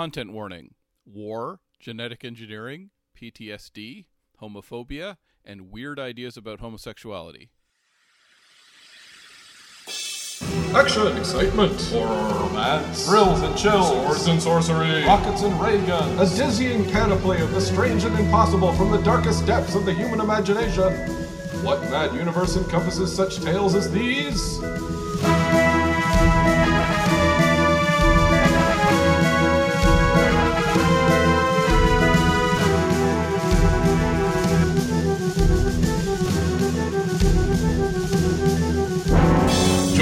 Content warning war, genetic engineering, PTSD, homophobia, and weird ideas about homosexuality. Action, excitement, horror, romance, thrills and chills, swords and sorcery, rockets and ray guns, a dizzying panoply of the strange and impossible from the darkest depths of the human imagination. What mad universe encompasses such tales as these?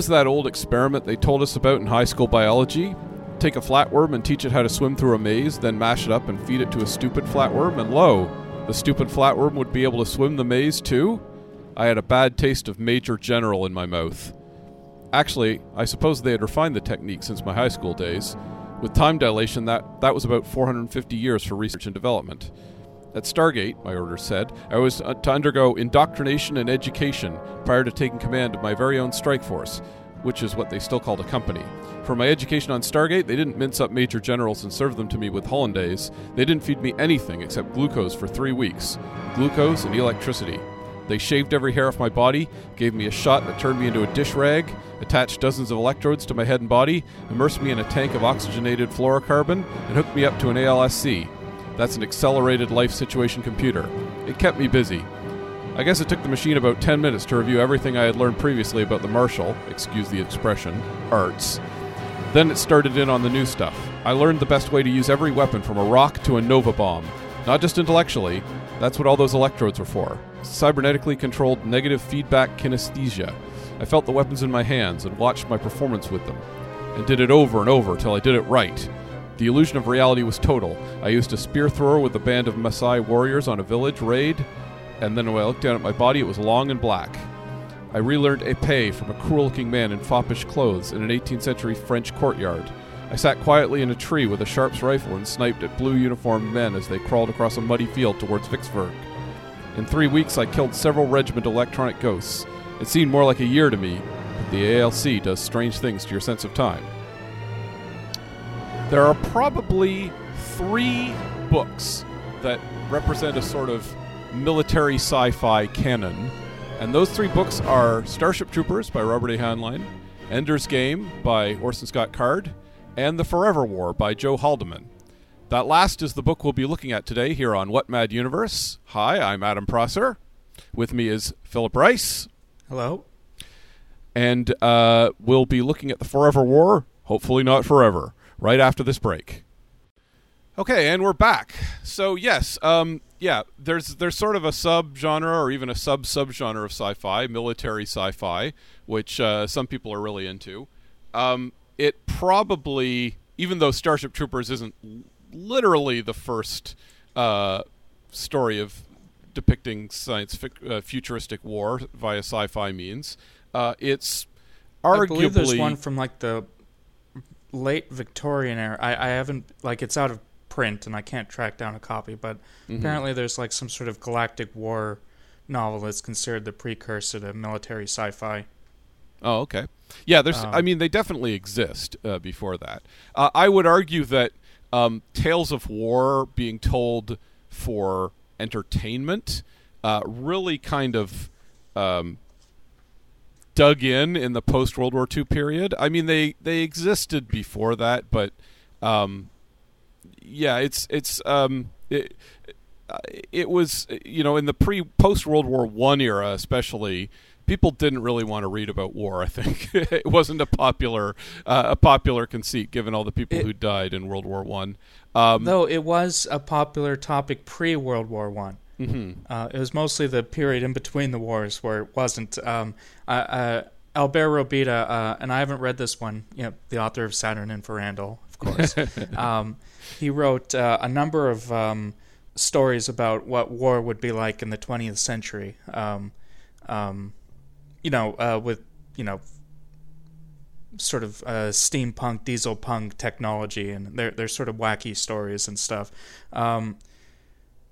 Was that old experiment they told us about in high school biology? Take a flatworm and teach it how to swim through a maze, then mash it up and feed it to a stupid flatworm, and lo, the stupid flatworm would be able to swim the maze too? I had a bad taste of Major General in my mouth. Actually, I suppose they had refined the technique since my high school days. With time dilation, that, that was about 450 years for research and development. At Stargate, my orders said, I was uh, to undergo indoctrination and education prior to taking command of my very own strike force, which is what they still called a company. For my education on Stargate, they didn't mince up major generals and serve them to me with hollandaise. They didn't feed me anything except glucose for three weeks glucose and electricity. They shaved every hair off my body, gave me a shot that turned me into a dish rag, attached dozens of electrodes to my head and body, immersed me in a tank of oxygenated fluorocarbon, and hooked me up to an ALSC. That's an accelerated life situation computer. It kept me busy. I guess it took the machine about 10 minutes to review everything I had learned previously about the martial, excuse the expression, arts. Then it started in on the new stuff. I learned the best way to use every weapon from a rock to a nova bomb. Not just intellectually, that's what all those electrodes were for. Cybernetically controlled negative feedback kinesthesia. I felt the weapons in my hands and watched my performance with them. And did it over and over till I did it right. The illusion of reality was total. I used a spear thrower with a band of Maasai warriors on a village raid, and then when I looked down at my body, it was long and black. I relearned épée from a cruel looking man in foppish clothes in an 18th century French courtyard. I sat quietly in a tree with a Sharps rifle and sniped at blue uniformed men as they crawled across a muddy field towards Vicksburg. In three weeks, I killed several regiment electronic ghosts. It seemed more like a year to me, but the ALC does strange things to your sense of time. There are probably three books that represent a sort of military sci fi canon. And those three books are Starship Troopers by Robert A. Heinlein, Ender's Game by Orson Scott Card, and The Forever War by Joe Haldeman. That last is the book we'll be looking at today here on What Mad Universe. Hi, I'm Adam Prosser. With me is Philip Rice. Hello. And uh, we'll be looking at The Forever War, hopefully not forever right after this break. Okay, and we're back. So yes, um, yeah, there's there's sort of a subgenre or even a sub subgenre of sci-fi, military sci-fi, which uh, some people are really into. Um, it probably, even though Starship Troopers isn't literally the first uh, story of depicting science fic- uh, futuristic war via sci-fi means, uh, it's arguably I believe there's one from like the late Victorian era. I, I haven't like it's out of print and I can't track down a copy, but mm-hmm. apparently there's like some sort of galactic war novel that's considered the precursor to military sci-fi. Oh, okay. Yeah, there's. Um, I mean, they definitely exist uh, before that. Uh, I would argue that um, tales of war being told for entertainment uh, really kind of um, dug in in the post World War II period. I mean, they they existed before that, but um, yeah, it's it's um, it, it was you know in the pre post World War One era, especially. People didn't really want to read about war. I think it wasn't a popular uh, a popular conceit, given all the people it, who died in World War One. Um, though it was a popular topic pre World War One. Mm-hmm. Uh, it was mostly the period in between the wars where it wasn't. Um, uh, uh, Albert Robida, uh, and I haven't read this one. You know, the author of Saturnin Farandoul, of course. um, he wrote uh, a number of um, stories about what war would be like in the 20th century. Um, um, you know, uh, with you know, sort of uh, steampunk, diesel punk technology, and they're they're sort of wacky stories and stuff. Um,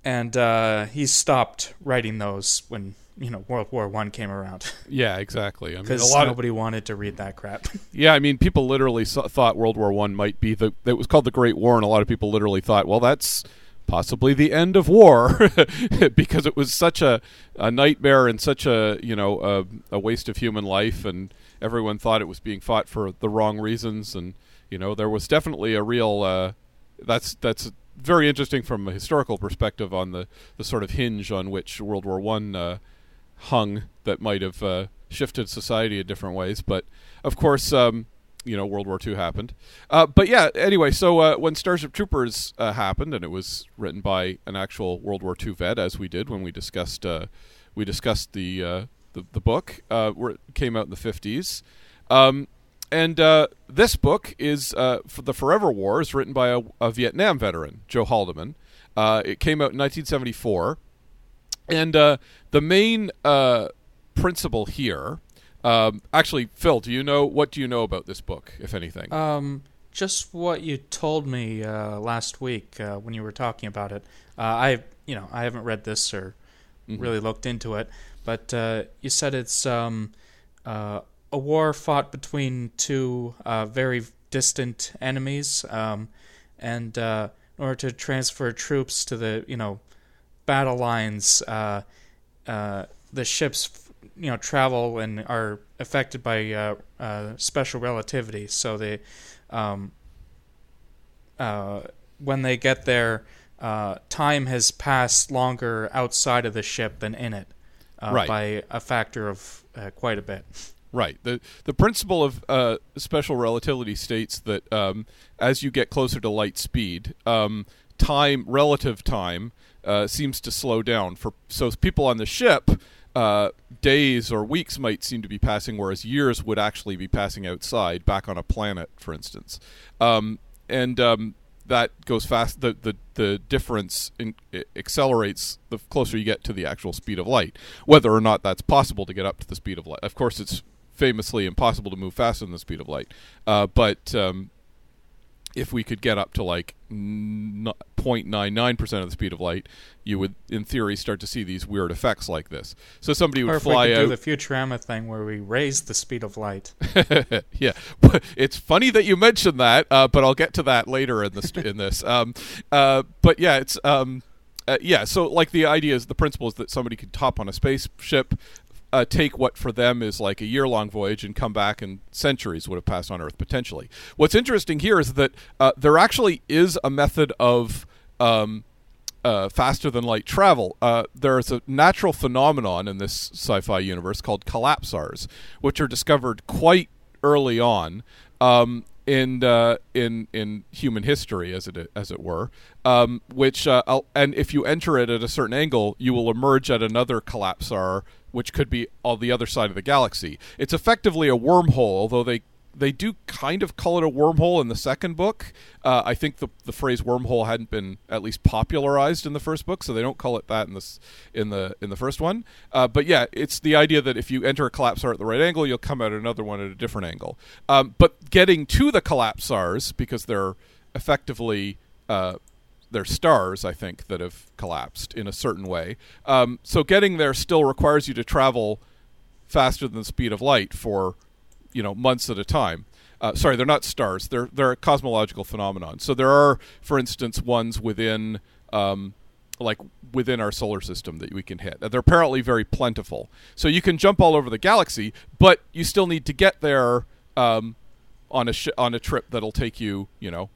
and uh, he stopped writing those when you know World War One came around Yeah, exactly. I mean, a because lot of nobody wanted to read that crap. Yeah, I mean, people literally saw, thought World War One might be the. It was called the Great War, and a lot of people literally thought, well, that's possibly the end of war, because it was such a, a nightmare and such a you know a, a waste of human life, and everyone thought it was being fought for the wrong reasons, and you know there was definitely a real. Uh, that's that's very interesting from a historical perspective on the the sort of hinge on which World War One. Uh, hung that might have uh, shifted society in different ways. But of course, um, you know, World War II happened. Uh, but yeah, anyway, so uh, when Starship Troopers uh, happened, and it was written by an actual World War II vet, as we did when we discussed uh, we discussed the uh, the, the book, where it came out in the fifties. Um, and this book is for the Forever Wars, written by a, a Vietnam veteran, Joe Haldeman. It came out in 1974. And uh, the main uh, principle here, um, actually, Phil, do you know what do you know about this book, if anything? um, just what you told me uh, last week uh, when you were talking about it. Uh, I, you know, I haven't read this or Mhm. really looked into it, but uh, you said it's um, uh, a war fought between two uh, very distant enemies, um, and uh, in order to transfer troops to the, you know, battle lines, uh, uh, the ships, you know, travel and are affected by uh, uh, special relativity. So they, um, uh, when they get there, uh, time has passed longer outside of the ship than in it, Right. by a factor of uh, quite a bit. Right. The the principle of uh, special relativity states that um, as you get closer to light speed, um, time relative time uh, seems to slow down. For so people on the ship, uh, days or weeks might seem to be passing, whereas years would actually be passing outside, back on a planet, for instance. Um, and um, that goes fast. The the the difference in, accelerates the closer you get to the actual speed of light. Whether or not that's possible to get up to the speed of light, of course, it's famously impossible to move faster than the speed of light. Uh, but um, if we could get up to like n- 0.99% of the speed of light, you would, in theory, start to see these weird effects like this. So somebody would Or if we could out. do the Futurama thing where we raise the speed of light. yeah, it's funny that you mentioned that, uh, but I'll get to that later in this. in this, um, uh, but yeah, it's um, uh, yeah. So like the idea is the principle is that somebody could top on a spaceship. Uh, take what for them is like a year long voyage and come back and centuries would have passed on Earth potentially. What's interesting here is that uh, there actually is a method of um, uh, faster than light travel. Uh, there's a natural phenomenon in this sci-fi universe called collapsars, which are discovered quite early on um, in uh, in in human history, as it as it were. Um, which uh, and if you enter it at a certain angle, you will emerge at another collapsar, which could be on the other side of the galaxy. It's effectively a wormhole, although they they do kind of call it a wormhole in the second book. Uh, I think the the phrase wormhole hadn't been at least popularized in the first book, so they don't call it that in this in the in the first one. Uh, but yeah, it's the idea that if you enter a collapsar at the right angle, you'll come out at another one at a different angle. Um, but getting to the collapsars because they're effectively uh, they're stars, I think, that have collapsed in a certain way. Um, so getting there still requires you to travel faster than the speed of light for you know months at a time. Uh, sorry, they're not stars. They're they're a cosmological phenomenon. So there are, for instance, ones within um, like within our solar system that we can hit. Uh, They're apparently very plentiful. So you can jump all over the galaxy, but you still need to get there um, on a sh- on a trip that'll take you, you know,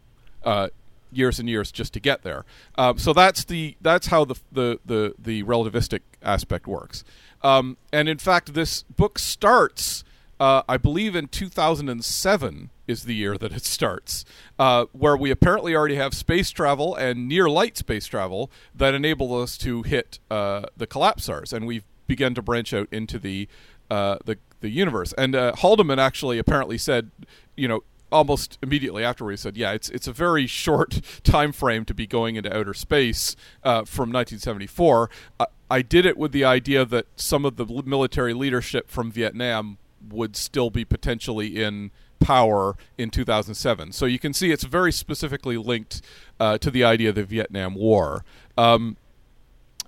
uh, years and years just to get there. Um, so that's the that's how the the the, the relativistic aspect works. Um, and in fact, this book starts, uh, I believe, in 2007 is the year that it starts, uh, where we apparently already have space travel and near light space travel that enable us to hit uh, the collapsars, and we've begun to branch out into the uh, the the universe. And uh, Haldeman actually apparently said, you know, almost immediately after he said, "Yeah, it's it's a very short time frame to be going into outer space uh, from 1974." Uh, I did it with the idea that some of the military leadership from Vietnam would still be potentially in power in 2007. So you can see it's very specifically linked uh, to the idea of the Vietnam War. Um,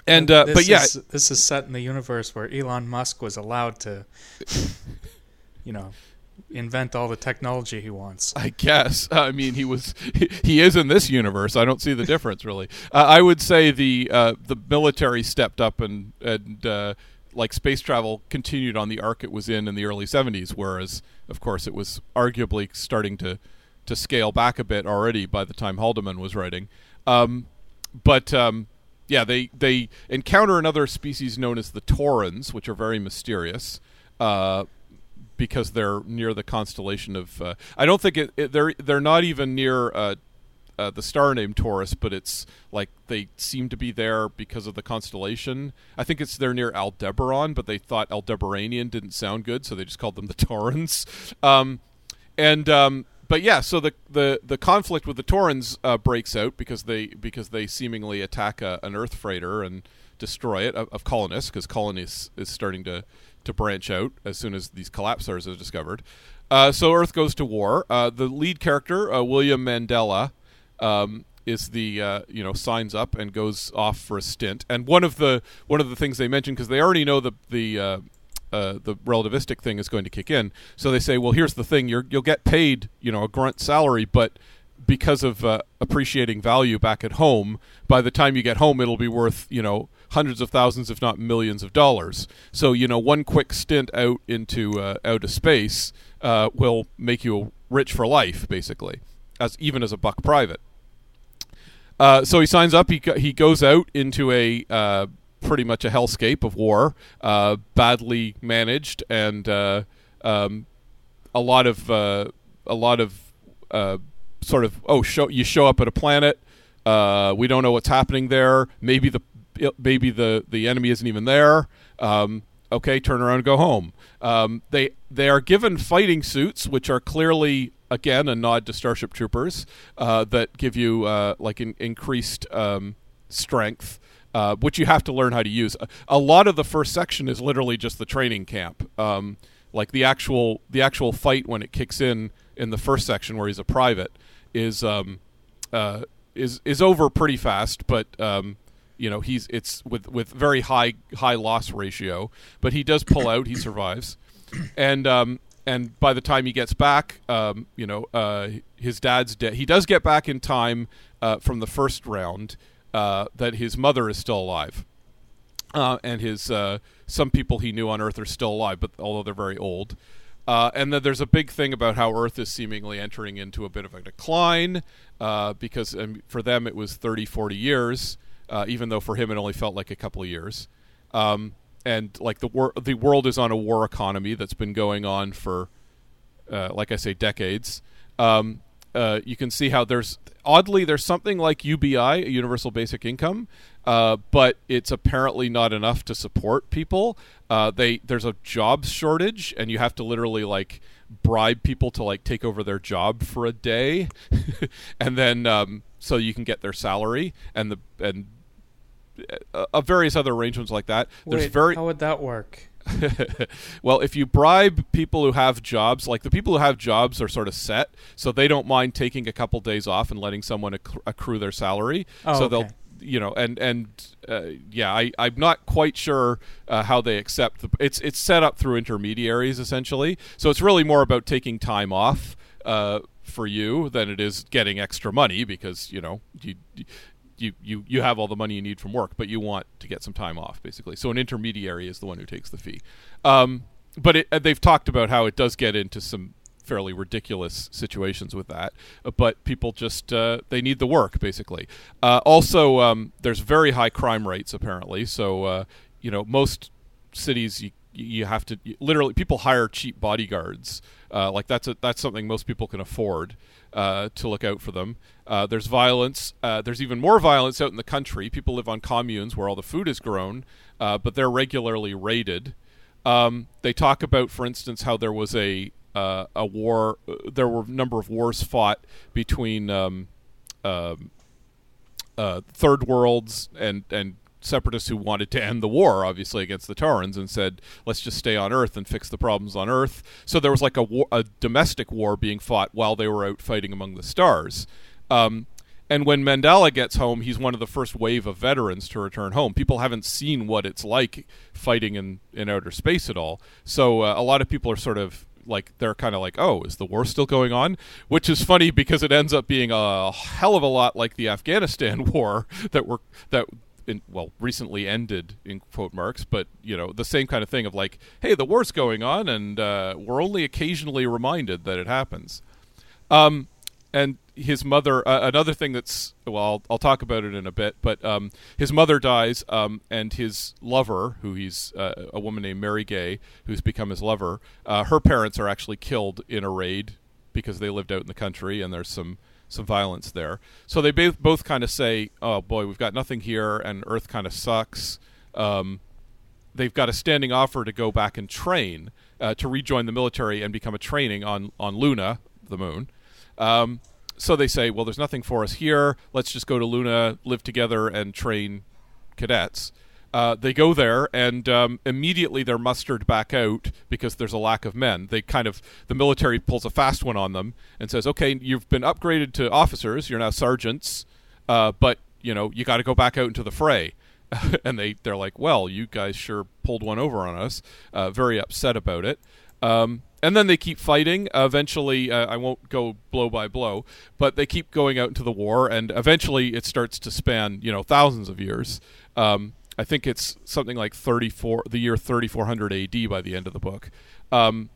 and uh, but yeah, is, this is set in the universe where Elon Musk was allowed to, you know, invent all the technology he wants. I guess. I mean, he was he, he is in this universe. I don't see the difference really. Uh, I would say the uh, the military stepped up and and uh, like space travel continued on the arc it was in in the early 70s whereas of course it was arguably starting to to scale back a bit already by the time Haldeman was writing. Um, but um, yeah, they they encounter another species known as the Taurans, which are very mysterious. Uh, because they're near the constellation of, uh, I don't think it, it, they're they're not even near uh, uh, the star named Taurus, but it's like they seem to be there because of the constellation. I think it's they're near Aldebaran, but they thought Aldebaranian didn't sound good, so they just called them the Taurans. Um, and um, but yeah, so the the the conflict with the Taurans uh, breaks out because they because they seemingly attack a, an Earth freighter and destroy it of, of colonists because colonists is starting to to branch out as soon as these collapsars are discovered. Uh, so Earth goes to war. Uh, the lead character, uh, William Mandela, um, is the uh, you know signs up and goes off for a stint. And one of the one of the things they mention because they already know the the uh, uh, the relativistic thing is going to kick in. So they say, well, here's the thing: you will get paid, you know, a grunt salary, but because of uh, appreciating value back at home, by the time you get home, it'll be worth, you know, hundreds of thousands, if not millions of dollars. So, you know, one quick stint out into uh, out of space uh, will make you rich for life, basically, as even as a buck private. Uh, so he signs up. He he goes out into a uh, pretty much a hellscape of war, uh, badly managed, and uh, um, a lot of uh, a lot of uh, sort of oh show you show up at a planet. We don't know what's happening there. Maybe the maybe the the enemy isn't even there. Um, okay, turn around and go home. Um, they they are given fighting suits, which are clearly again a nod to Starship Troopers uh, that give you uh, like an increased um, strength uh, which you have to learn how to use. A, lot of the first section is literally just the training camp. Um, like the actual the actual fight when it kicks in in the first section where he's a private is um, uh, is is over pretty fast, but um, you know he's it's with with very high high loss ratio, but he does pull out. He survives, and um, and by the time he gets back, um, you know uh, his dad's dead. He does get back in time uh, from the first round uh, that his mother is still alive, uh, and his uh, some people he knew on Earth are still alive, but although they're very old. Uh, and then there's a big thing about how Earth is seemingly entering into a bit of a decline because um, for them it was 30, 40 years, even though for him it only felt like a couple of years. Um, and like the wor- the world is on a war economy that's been going on for, like I say, decades. Um, uh, you can see how there's oddly there's something like UBI, a Universal Basic Income, uh, but it's apparently not enough to support people. Uh, they there's a jobs shortage, and you have to literally like bribe people to like take over their job for a day, and then um, so you can get their salary and the and uh, various other arrangements like that. Wait, there's very how would that work? well, if you bribe people who have jobs, like the people who have jobs are sort of set, so they don't mind taking a couple days off and letting someone acc- accrue their salary. Oh, so okay. they'll, you know, and and uh, yeah, I I'm not quite sure uh, how they accept. The, it's it's set up through intermediaries essentially. So it's really more about taking time off. Uh, for you than it is getting extra money because you know you you, you, you have all the money you need from work, but you want to get some time off, basically. So an intermediary is the one who takes the fee. Um, but it, they've talked about how it does get into some fairly ridiculous situations with that. Uh, but people just uh, they need the work, basically. Uh, also, um, there's very high crime rates apparently. So uh, you know most cities you you have to literally people hire cheap bodyguards. Uh, like that's a, that's something most people can afford uh, to look out for them. Uh, there's violence. Uh, there's even more violence out in the country. People live on communes where all the food is grown, uh, but they're regularly raided. Um, they talk about, for instance, how there was a uh, a war. there were a number of wars fought between um, um third worlds and and separatists who wanted to end the war, obviously against the Taurans, and said, "Let's just stay on Earth and fix the problems on Earth." So there was like a, war, a domestic war being fought while they were out fighting among the stars. Um, and when Mandela gets home, he's one of the first wave of veterans to return home. People haven't seen what it's like fighting in, in outer space at all. So uh, a lot of people are sort of like they're kind of like, oh, is the war still going on? Which is funny because it ends up being a hell of a lot like the Afghanistan war that were that in, well recently ended in quote marks but you know the same kind of thing of like hey the war's going on and uh, we're only occasionally reminded that it happens. Um, and his mother uh, another thing that's well I'll, I'll, talk about it in a bit but um, his mother dies um, and his lover who he's uh, a woman named Marygay who's become his lover uh, her parents are actually killed in a raid because they lived out in the country and there's some some violence there. So they both both kind of say, "Oh boy, we've got nothing here, and Earth kind of sucks." Um, they've got a standing offer to go back and train uh, to rejoin the military and become a training on on Luna, the moon. Um, so they say, "Well, there's nothing for us here. Let's just go to Luna, live together, and train cadets." Uh, they go there and um, immediately they're mustered back out because there's a lack of men. They kind of the military pulls a fast one on them and says, "Okay, you've been upgraded to officers. You're now sergeants, uh, but you know you got to go back out into the fray." and they they're like, "Well, you guys sure pulled one over on us." Uh, very upset about it. Um, and then they keep fighting. Eventually, uh, I won't go blow by blow, but they keep going out into the war, and eventually it starts to span, you know, thousands of years. Um, I think it's something like 34, the year 3400 AD by the end of the book. Um,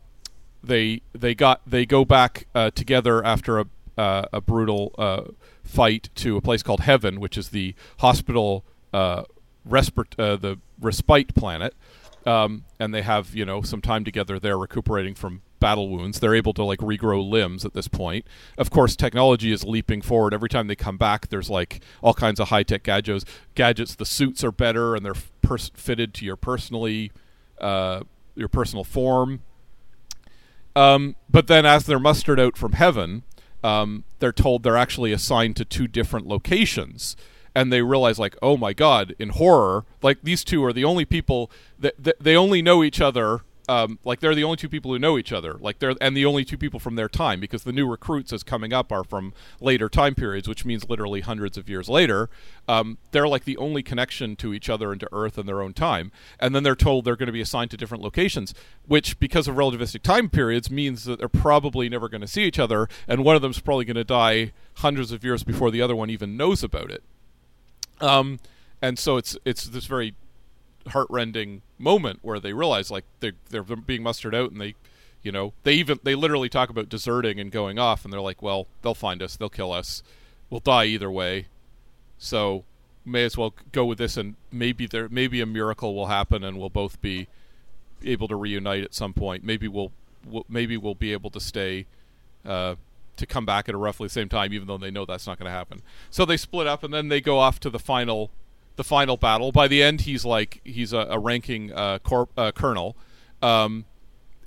they they got they go back uh, together after a uh, a brutal uh, fight to a place called Heaven, which is the hospital uh, respir- uh, the respite planet, um, and they have you know some time together there recuperating from battle wounds. They're able to like regrow limbs at this point. Of course, technology is leaping forward. Every time they come back, there's like all kinds of high tech gadgets. Gadgets. The suits are better and they're pers- fitted to your personally uh, your personal form. Um, but then, as they're mustered out from heaven, um, they're told they're actually assigned to two different locations and they realize like oh my god in horror like these two are the only people that, that they only know each other um, like they're the only two people who know each other, like they're and the only two people from their time, because the new recruits as coming up are from later time periods, which means literally hundreds of years later. Um, they're like the only connection to each other and to Earth in their own time, and then they're told they're going to be assigned to different locations, which because of relativistic time periods means that they're probably never going to see each other, and one of them's probably going to die hundreds of years before the other one even knows about it. Um, and so it's it's this very heartrending moment where they realize like they're, they're being mustered out and they you know they even they literally talk about deserting and going off and they're like well they'll find us they'll kill us we'll die either way. So may as well go with this and maybe there maybe a miracle will happen and we'll both be able to reunite at some point. Maybe we'll, we'll maybe we'll be able to stay uh, to come back at a roughly the same time even though they know that's not going to happen. So they split up and then they go off to the final the final battle. By the end, he's like he's a, a ranking uh, uh, colonel, um,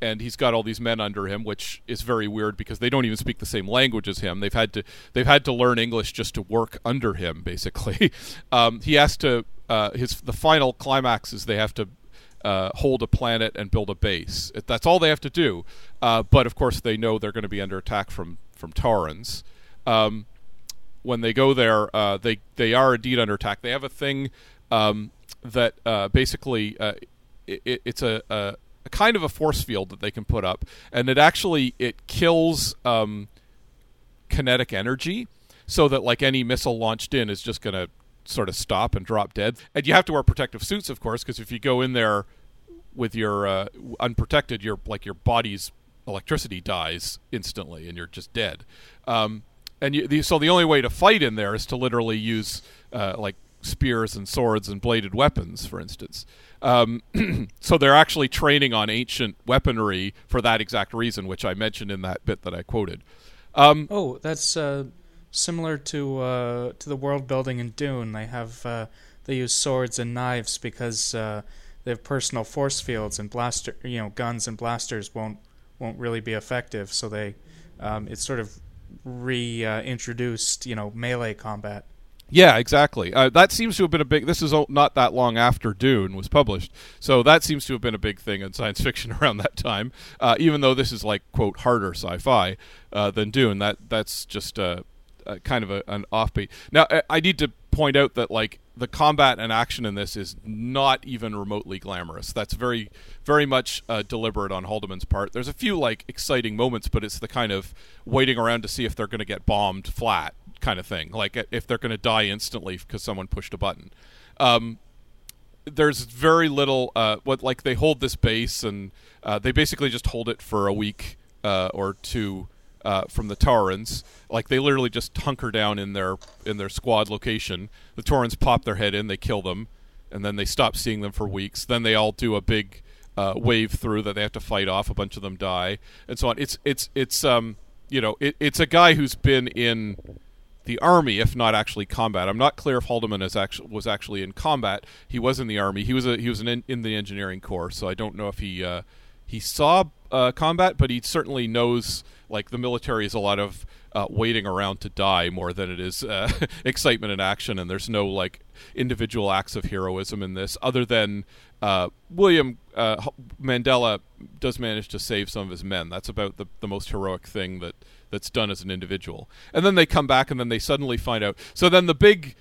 and he's got all these men under him, which is very weird because they don't even speak the same language as him. They've had to they've had to learn English just to work under him. Basically, um, he has to uh, his the final climax is they have to. Uh, hold a planet and build a base. That's all they have to do. Uh, but of course, they know they're going to be under attack from from Taurans. Um, when they go there, uh, they they are indeed under attack. They have a thing um, that uh, basically uh, it, it's a, a, a, kind of a force field that they can put up, and it actually it kills um, kinetic energy, so that like any missile launched in is just going to sort of stop and drop dead. And you have to wear protective suits, of course, because if you go in there with your uh, unprotected, your like your body's electricity dies instantly, and you're just dead. Um, and you, the, so the only way to fight in there is to literally use uh, like spears and swords and bladed weapons, for instance. Um, so they're actually training on ancient weaponry for that exact reason, which I mentioned in that bit that I quoted. Um, oh, that's uh, similar to uh, to the world building in Dune. They have uh, they use swords and knives because uh, they have personal force fields and blaster, you know, guns and blasters won't won't really be effective. So they um, it's sort of reintroduced, you know, melee combat. Yeah, exactly. Uh, that seems to have been a big. This is not that long after Dune was published, so that seems to have been a big thing in science fiction around that time. Uh, even though this is like quote harder sci-fi uh, than Dune, that that's just a, a kind of a, an offbeat. Now, I need to point out that like the combat and action in this is not even remotely glamorous. That's very, very much uh, deliberate on Haldeman's part. There's a few like exciting moments, but it's the kind of waiting around to see if they're going to get bombed flat kind of thing. Like if they're going to die instantly because someone pushed a button. Um, there's very little. Uh, what like they hold this base and uh, they basically just hold it for a week uh, or two uh, from the Taurans. Like they literally just hunker down in their in their squad location. The Taurans pop their head in, they kill them, and then they stop seeing them for weeks. Then they all do a big uh, wave through that they have to fight off. A bunch of them die, and so on. It's it's it's um you know it, it's a guy who's been in the army, if not actually combat. I'm not clear if Haldeman is actually was actually in combat. He was in the army. He was a he was in, in the engineering corps. So I don't know if he uh, he saw uh, combat, but he certainly knows like the military is a lot of uh, waiting around to die more than it is uh, excitement and action, and there's no like individual acts of heroism in this, other than uh, William uh, Mandela does manage to save some of his men. That's about the the most heroic thing that that's done as an individual. And then they come back, and then they suddenly find out. So then the big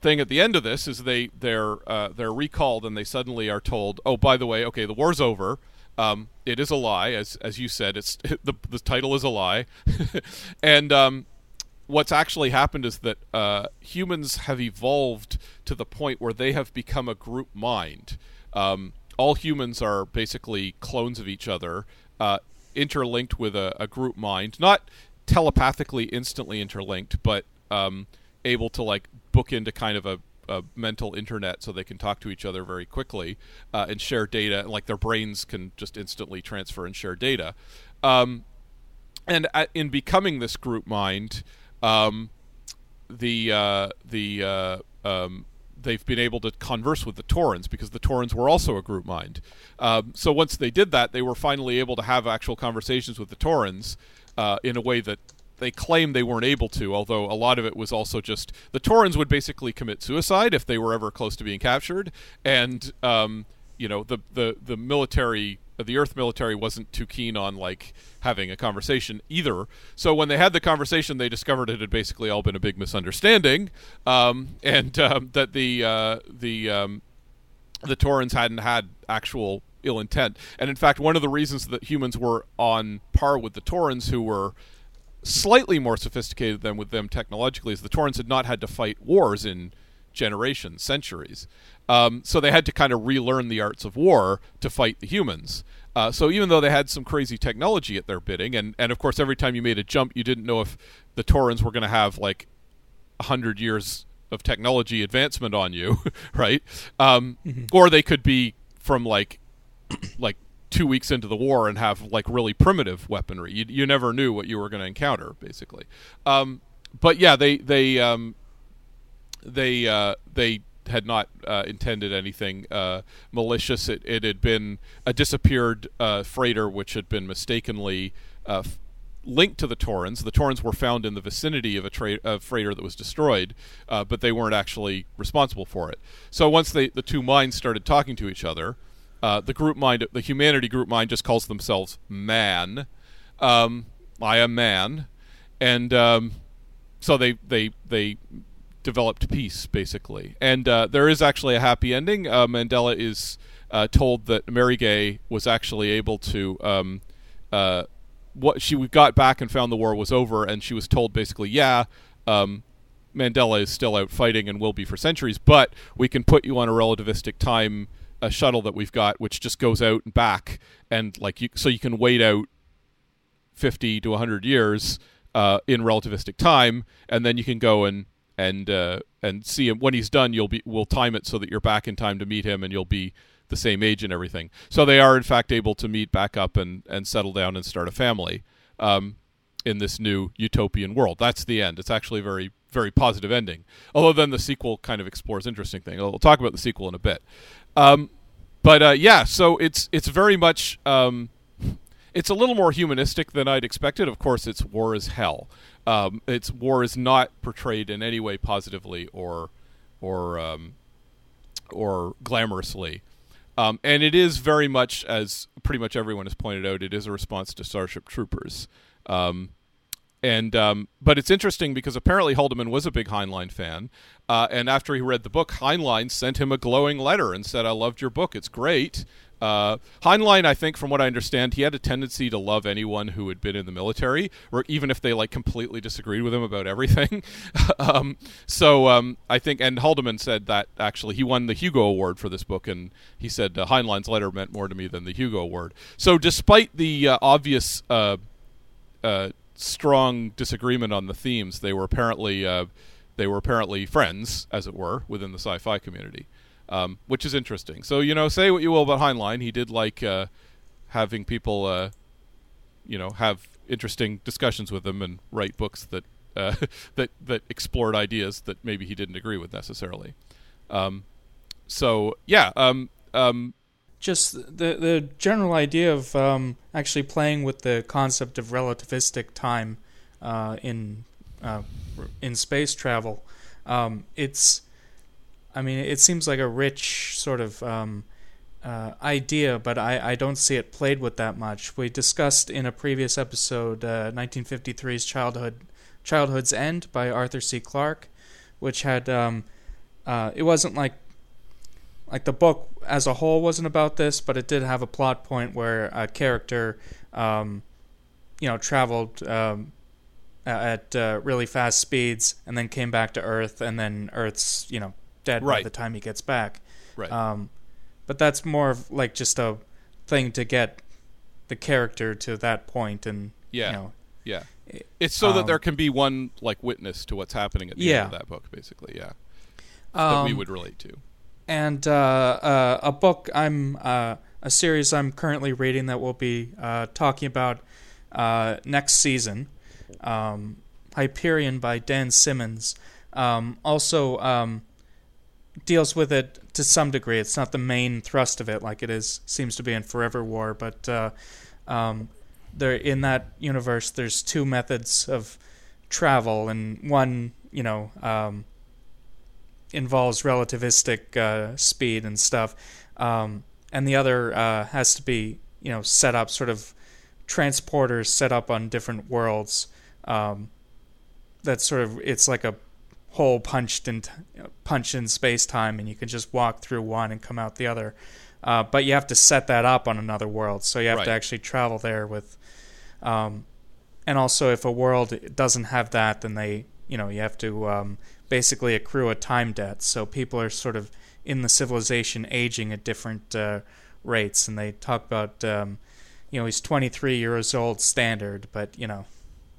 thing at the end of this is they they're uh, they're recalled, and they suddenly are told, oh, by the way, okay, the war's over um, it is a lie, as as you said. It's the the title is a lie, and um, what's actually happened is that uh, humans have evolved to the point where they have become a group mind. Um, all humans are basically clones of each other, uh, interlinked with a, a, group mind, not telepathically instantly interlinked, but um, able to like book into kind of a a mental internet so they can talk to each other very quickly uh, and share data. And Like their brains can just instantly transfer and share data. Um, and at, in becoming this group mind, um, the uh, the uh, um, they've been able to converse with the Taurans because the Taurans were also a group mind. Um, so once they did that, they were finally able to have actual conversations with the Taurans uh, in a way that they claim they weren't able to, although a lot of it was also just the Taurans would basically commit suicide if they were ever close to being captured, and um, you know the the the military. The Earth military wasn't too keen on like having a conversation either. So when they had the conversation, they discovered it had basically all been a big misunderstanding, um, and um, that the uh, the um, the Taurans hadn't had actual ill intent. And in fact, one of the reasons that humans were on par with the Taurans, who were slightly more sophisticated than with them technologically is the Taurans had not had to fight wars in generations, centuries. Um, so they had to kind of relearn the arts of war to fight the humans. Uh, so even though they had some crazy technology at their bidding, and, and of course every time you made a jump, you didn't know if the Taurans were going to have like a hundred years of technology advancement on you, right? Um, mm-hmm. Or they could be from like like two weeks into the war and have like really primitive weaponry. You, you never knew what you were going to encounter, basically. Um, but yeah, they they um, they uh, they had not uh, intended anything uh, malicious. It, it had been a disappeared uh, freighter which had been mistakenly uh, f- linked to the Taurans. The Taurans were found in the vicinity of a, tra- a freighter that was destroyed, uh, but they weren't actually responsible for it. So once they, the two minds started talking to each other, uh, the group mind, the humanity group mind, just calls themselves man. Um, I am man, and um, so they they they developed peace basically. And uh, there is actually a happy ending. Uh, Mandela is uh, told that Marygay was actually able to. Um, uh, what she got back and found the war was over, and she was told basically, yeah, um, Mandela is still out fighting and will be for centuries, but we can put you on a relativistic time a shuttle that we've got which just goes out and back and like you so you can wait out 50 to 100 years uh, in relativistic time and then you can go and and uh, and see him when he's done. You'll be we'll time it so that you're back in time to meet him, and you'll be the same age and everything. So they are in fact able to meet back up and and settle down and start a family um, in this new utopian world. That's the end. It's actually a very very positive ending. Although then the sequel kind of explores interesting things. We'll talk about the sequel in a bit. Um, but uh, yeah, so it's it's very much um, it's a little more humanistic than I'd expected. Of course, it's war is hell. Um, it's war is not portrayed in any way positively or or um, or glamorously. Um, and it is very much, as pretty much everyone has pointed out, it is a response to Starship Troopers. Um, and um, but it's interesting because apparently Haldeman was a big Heinlein fan, uh, and after he read the book, Heinlein sent him a glowing letter and said, "I loved your book. It's great." Uh, Heinlein, I think, from what I understand, he had a tendency to love anyone who had been in the military, or even if they like completely disagreed with him about everything. um, so um, I think, and Haldeman said that actually he won the Hugo Award for this book, and he said uh, Heinlein's letter meant more to me than the Hugo Award. So despite the uh, obvious uh, uh, strong disagreement on the themes. They were apparently uh, they were apparently friends, as it were, within the sci-fi community, um, which is interesting. So you know, say what you will about Heinlein, he did like uh, having people, uh, you know, have interesting discussions with him and write books that uh, that that explored ideas that maybe he didn't agree with necessarily. Um, so yeah, um, um, just the the general idea of um, actually playing with the concept of relativistic time uh, in uh, in space travel. Um, it's, I mean, it seems like a rich sort of um, uh, idea, but I, I don't see it played with that much. We discussed in a previous episode 1953's uh, Childhood Childhood's End by Arthur C. Clarke, which had um, uh, it wasn't like like the book as a whole wasn't about this, but it did have a plot point where a character, um, you know, traveled um, at uh, really fast speeds and then came back to Earth, and then Earth's you know dead right. by the time he gets back. Right. Um, but that's more of like just a thing to get the character to that point, and yeah, you know, yeah. It's so that there can be one like witness to what's happening at the Yeah. end of that book, basically. Yeah, that we Um, would relate to. And uh, uh, a book I'm uh, a series I'm currently reading that we'll be uh, talking about next season. Um, Hyperion by Dan Simmons um, also um, deals with it to some degree. It's not the main thrust of it like it is seems to be in Forever War, but uh, um, there in that universe there's two methods of travel, and one you know. Um, involves relativistic uh, speed and stuff, um, and the other uh, has to be you know set up sort of transporters set up on different worlds. Um, that sort of it's like a hole punched in punch in space time, and you can just walk through one and come out the other. Uh, but you have to set that up on another world, so you have to actually travel there with. Um, and also, if a world doesn't have that, then they, you know, you have to um, basically accrue a time debt. So people are sort of in the civilization aging at different uh, rates, and they talk about, um, you know, he's 23 years old standard, but you know,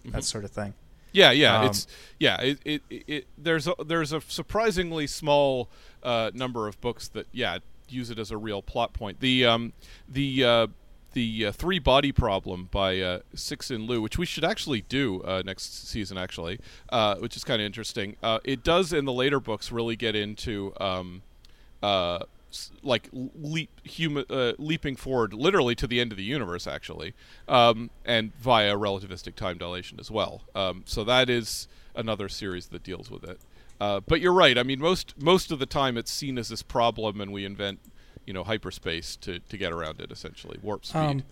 that sort of thing. Yeah, yeah, Um, it's yeah. It, it, it there's a, there's a surprisingly small uh, number of books that yeah use it as a real plot point. The um the uh, the uh, three body problem by uh, Cixin Liu, which we should actually do uh, next season, actually, uh, which is kind of interesting. Uh, it does in the later books really get into um, uh, like leap human leaping forward literally to the end of the universe actually um, and via relativistic time dilation as well. Um, so that is another series that deals with it. But you're right. I mean most most of the time it's seen as this problem and we invent you know hyperspace to, to get around it essentially. Warp speed. Um,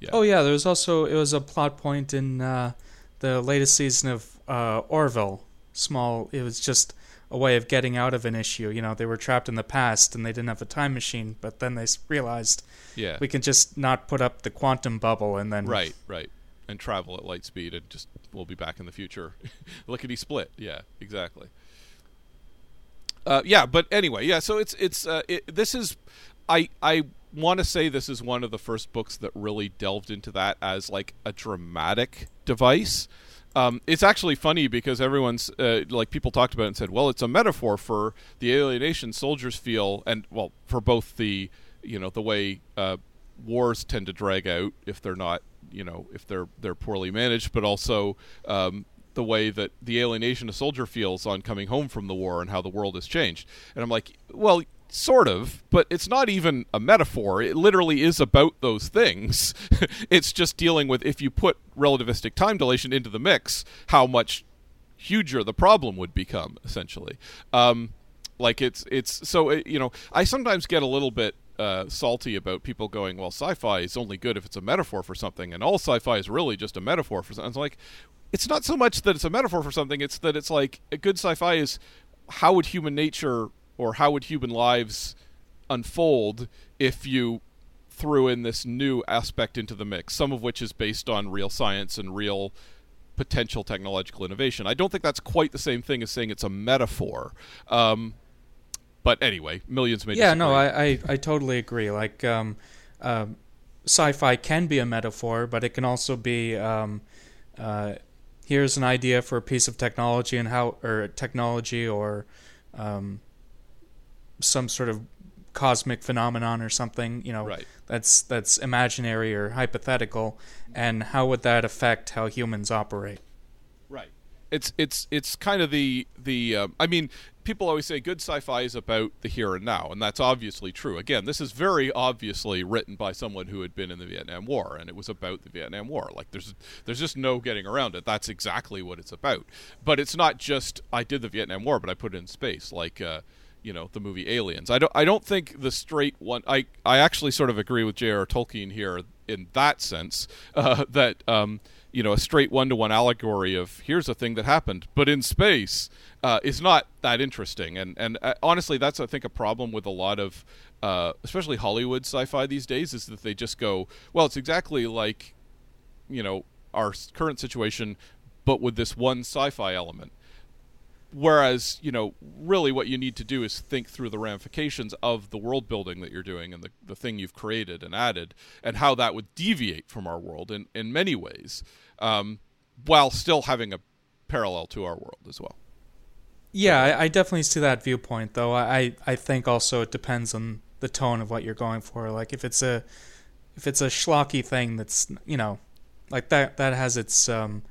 yeah. Oh yeah, there was also it was a plot point in uh, the latest season of uh, Orville. Small. It was just a way of getting out of an issue. You know, they were trapped in the past and they didn't have a time machine, but then they realized yeah. we can just not put up the quantum bubble and then right right. And travel at light speed and just we'll be back in the future. Lickety split. Yeah exactly. Uh, yeah but anyway yeah so it's it's uh, it, this is i i want to say this is one of the first books that really delved into that as like a dramatic device um, it's actually funny because everyone's uh, like people talked about it and said, well, it's a metaphor for the alienation soldiers feel, and well, for both the you know the way uh, wars tend to drag out if they're not you know if they're they're poorly managed, but also um, the way that the alienation a soldier feels on coming home from the war and how the world has changed. And I'm like, well, sort of, but it's not even a metaphor. It literally is about those things. it's just dealing with if you put relativistic time dilation into the mix, how much huger the problem would become, essentially. Um, like it's it's so uh, you know I sometimes get a little bit uh, salty about people going, well, sci-fi is only good if it's a metaphor for something, and all sci-fi is really just a metaphor for something. It's like, it's not so much that it's a metaphor for something; it's that it's like a good sci-fi is how would human nature or how would human lives unfold if you threw in this new aspect into the mix, some of which is based on real science and real potential technological innovation. I don't think that's quite the same thing as saying it's a metaphor. Um, but anyway, millions may. Yeah, disagree. no, I, I, I totally agree. Like, um, uh, sci-fi can be a metaphor, but it can also be um, uh, here's an idea for a piece of technology and how or technology or um, some sort of cosmic phenomenon or something. You know, Right. that's that's imaginary or hypothetical, and how would that affect how humans operate? Right. It's it's it's kind of the the um, I mean people always say good sci-fi is about the here and now and that's obviously true. Again, this is very obviously written by someone who had been in the Vietnam War and it was about the Vietnam War. Like there's there's just no getting around it. That's exactly what it's about. But it's not just I did the Vietnam War but I put it in space like uh you know the movie Aliens. I don't I don't think the straight one. I I actually sort of agree with J.R. Tolkien here in that sense uh, that um, you know a straight one to one allegory of here's a thing that happened, but in space uh, is not that interesting. And and uh, honestly, that's I think a problem with a lot of uh, especially Hollywood sci-fi these days is that they just go well, it's exactly like you know our current situation, but with this one sci-fi element whereas you know really what you need to do is think through the ramifications of the world building that you're doing and the, the thing you've created and added and how that would deviate from our world in, in many ways um, while still having a parallel to our world as well Yeah, I, I definitely see that viewpoint, though. I, I think also it depends on the tone of what you're going for. Like if it's a if it's a schlocky thing that's you know like that that has its um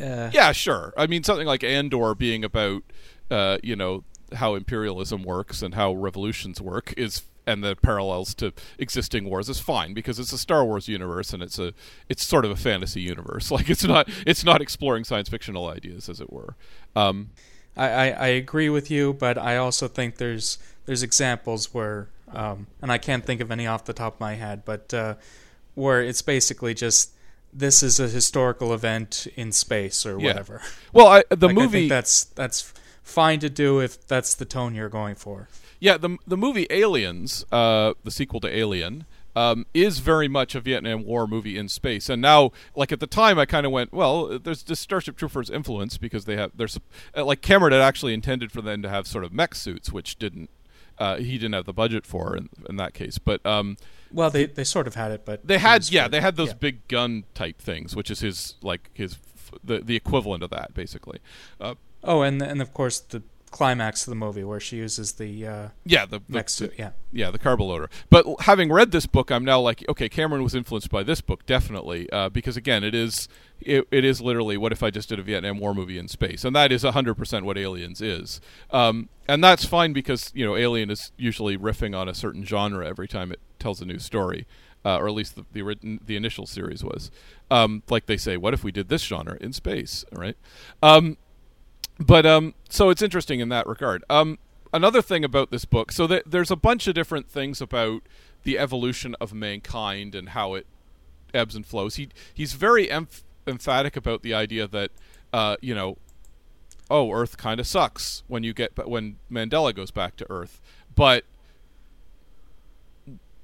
uh, yeah sure i mean something like andor being about uh, you know how imperialism works and how revolutions work is and the parallels to existing wars is fine because it's a Star Wars universe and it's a it's sort of a fantasy universe. Like it's not it's not exploring science fictional ideas as it were. Um, I, I, I agree with you, but I also think there's there's examples where um, and I can't think of any off the top of my head, but uh, where it's basically just this is a historical event in space or Yeah. whatever. well, I, the Like, I movie think that's that's fine to do if that's the tone you're going for. Yeah, the the movie Aliens, uh, the sequel to Alien, um, is very much a Vietnam War movie in space. And now, like at the time, I kind of went, well, there's this Starship Troopers influence because they have there's uh, like Cameron had actually intended for them to have sort of mech suits, which didn't. Uh, he didn't have the budget for in, in that case, but um, Well, they they sort of had it, but they had yeah they had those yeah. big gun type things, which is his like his the the equivalent of that basically. Uh, Oh, and and of course the climax of the movie where she uses the uh, yeah, the, the next to yeah. Yeah, the carboloader. But having read this book, I'm now like, okay, Cameron was influenced by this book definitely, uh, because again, it is it, it is literally what if I just did a Vietnam War movie in space, and that is 100 percent what Aliens is, um, and that's fine because you know Alien is usually riffing on a certain genre every time it tells a new story. Uh, or at least the, the the initial series was, um, like they say, what if we did this genre in space, right? Um, but um, so it's interesting in that regard. Um, another thing about this book, so th- there's a bunch of different things about the evolution of mankind and how it ebbs and flows. He he's very emph- emphatic about the idea that uh, you know, oh, Earth kind of sucks when you get when Mandela goes back to Earth, but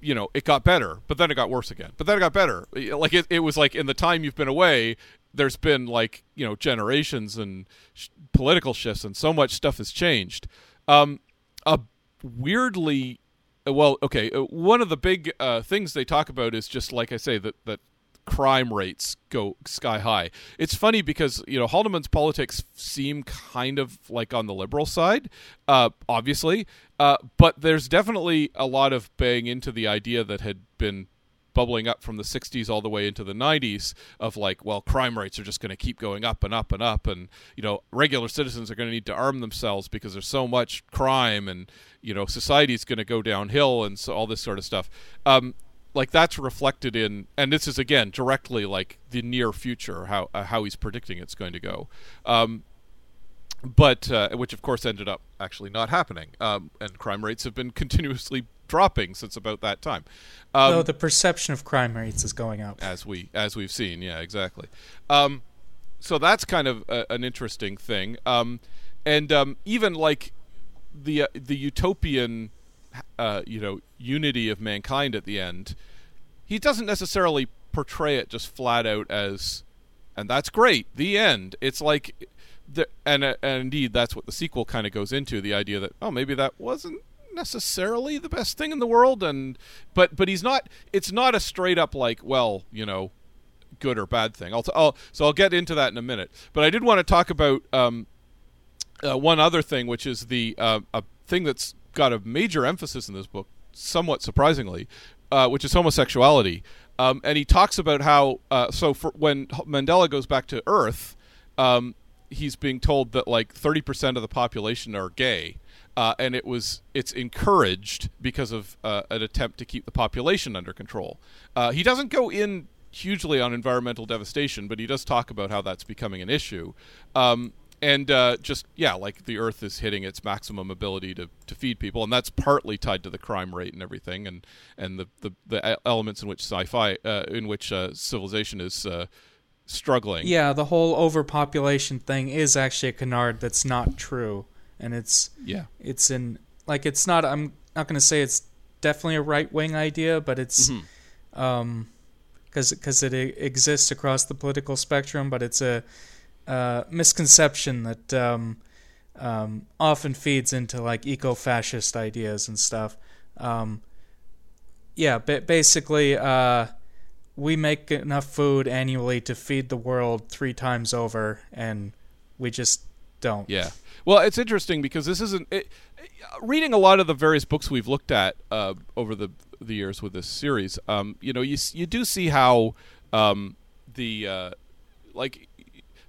you know, it got better, but then it got worse again. But then it got better. Like it, it was like in the time you've been away, there's been like you know generations and sh- political shifts, and so much stuff has changed. Um, a weirdly, well, okay, uh, one of the big uh, things they talk about is just like I say that that crime rates go sky high. It's funny because you know Haldeman's politics seem kind of like on the liberal side, uh, obviously, uh, but there's definitely a lot of baying into the idea that had been bubbling up from the 60s all the way into the 90s of like well crime rates are just going to keep going up and up and up and you know regular citizens are going to need to arm themselves because there's so much crime and you know society's going to go downhill and so all this sort of stuff um, like that's reflected in and this is again directly like the near future how uh, how he's predicting it's going to go. Um, but uh, which of course ended up actually not happening. Um, and crime rates have been continuously dropping since about that time. Um, no the perception of crime rates is going up. As we as we've seen yeah exactly. Um, so that's kind of a, an interesting thing. Um, and um, even like the uh, the utopian uh, you know unity of mankind at the end he doesn't necessarily portray it just flat out as and that's great the end. It's like the, and, uh, and indeed that's what the sequel kind of goes into the idea that oh maybe that wasn't necessarily the best thing in the world and but but he's not it's not a straight up like well you know good or bad thing. I'll, t- I'll so I'll get into that in a minute. But I did want to talk about um, uh, one other thing which is the uh, a thing that's got a major emphasis in this book somewhat surprisingly uh, which is homosexuality um, and he talks about how uh, so for when Mandela goes back to Earth um, he's being told that like 30% of the population are gay uh, and it was it's encouraged because of uh, an attempt to keep the population under control. Uh, he doesn't go in hugely on environmental devastation, but he does talk about how that's becoming an issue. Um, and uh, just yeah, like the Earth is hitting its maximum ability to, to feed people, and that's partly tied to the crime rate and everything, and and the the, the elements in which sci-fi, uh, in which uh, civilization is struggling. Yeah, the whole overpopulation thing is actually a canard that's not true, and it's yeah, it's in like it's not. I'm not going to say it's definitely a right wing idea, but it's mm-hmm. um because because it exists across the political spectrum, but it's a uh, misconception that um, um, often feeds into like eco-fascist ideas and stuff. Um, yeah, ba- basically. Uh, we make enough food annually to feed the world three times over, and we just don't. Yeah. Well, it's interesting because this isn't it, reading a lot of the various books we've looked at uh, over the the years with this series. Um, you know, you you do see how um, the uh, like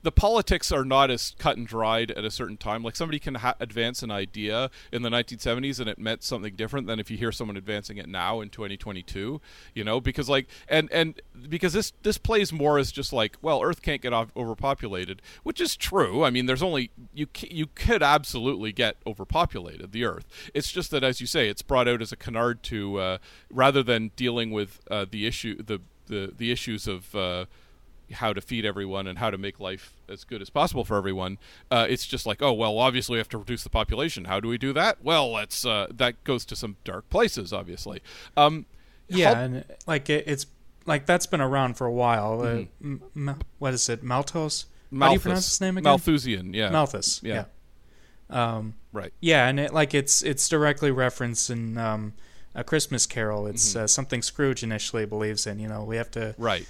the politics are not as cut and dried at a certain time. Like somebody can ha- advance an idea in the 1970s and it meant something different than if you hear someone advancing it now in 2022. You know, because like and and because this this plays more as just like well, Earth can't get off, overpopulated, which is true. I mean, there's only you you could absolutely get overpopulated the Earth. It's just that as you say, it's brought out as a canard to uh, rather than dealing with uh, the issue the the the issues of uh, how to feed everyone and how to make life as good as possible for everyone. Uh, it's just like, oh well, obviously we have to reduce the population. How do we do that? Well, let's uh, that goes to some dark places, obviously. Um, yeah, how- and like it, it's like that's been around for a while. Uh, mm-hmm. Uh, m- what is it, Malthus? Malthus? How do you pronounce his name again? Malthusian. Yeah, Malthus. Yeah. yeah. Um, right. Yeah, and it like it's it's directly referenced in. Um, a Christmas Carol. It's mm-hmm. uh, something Scrooge initially believes in. You know, we have to right.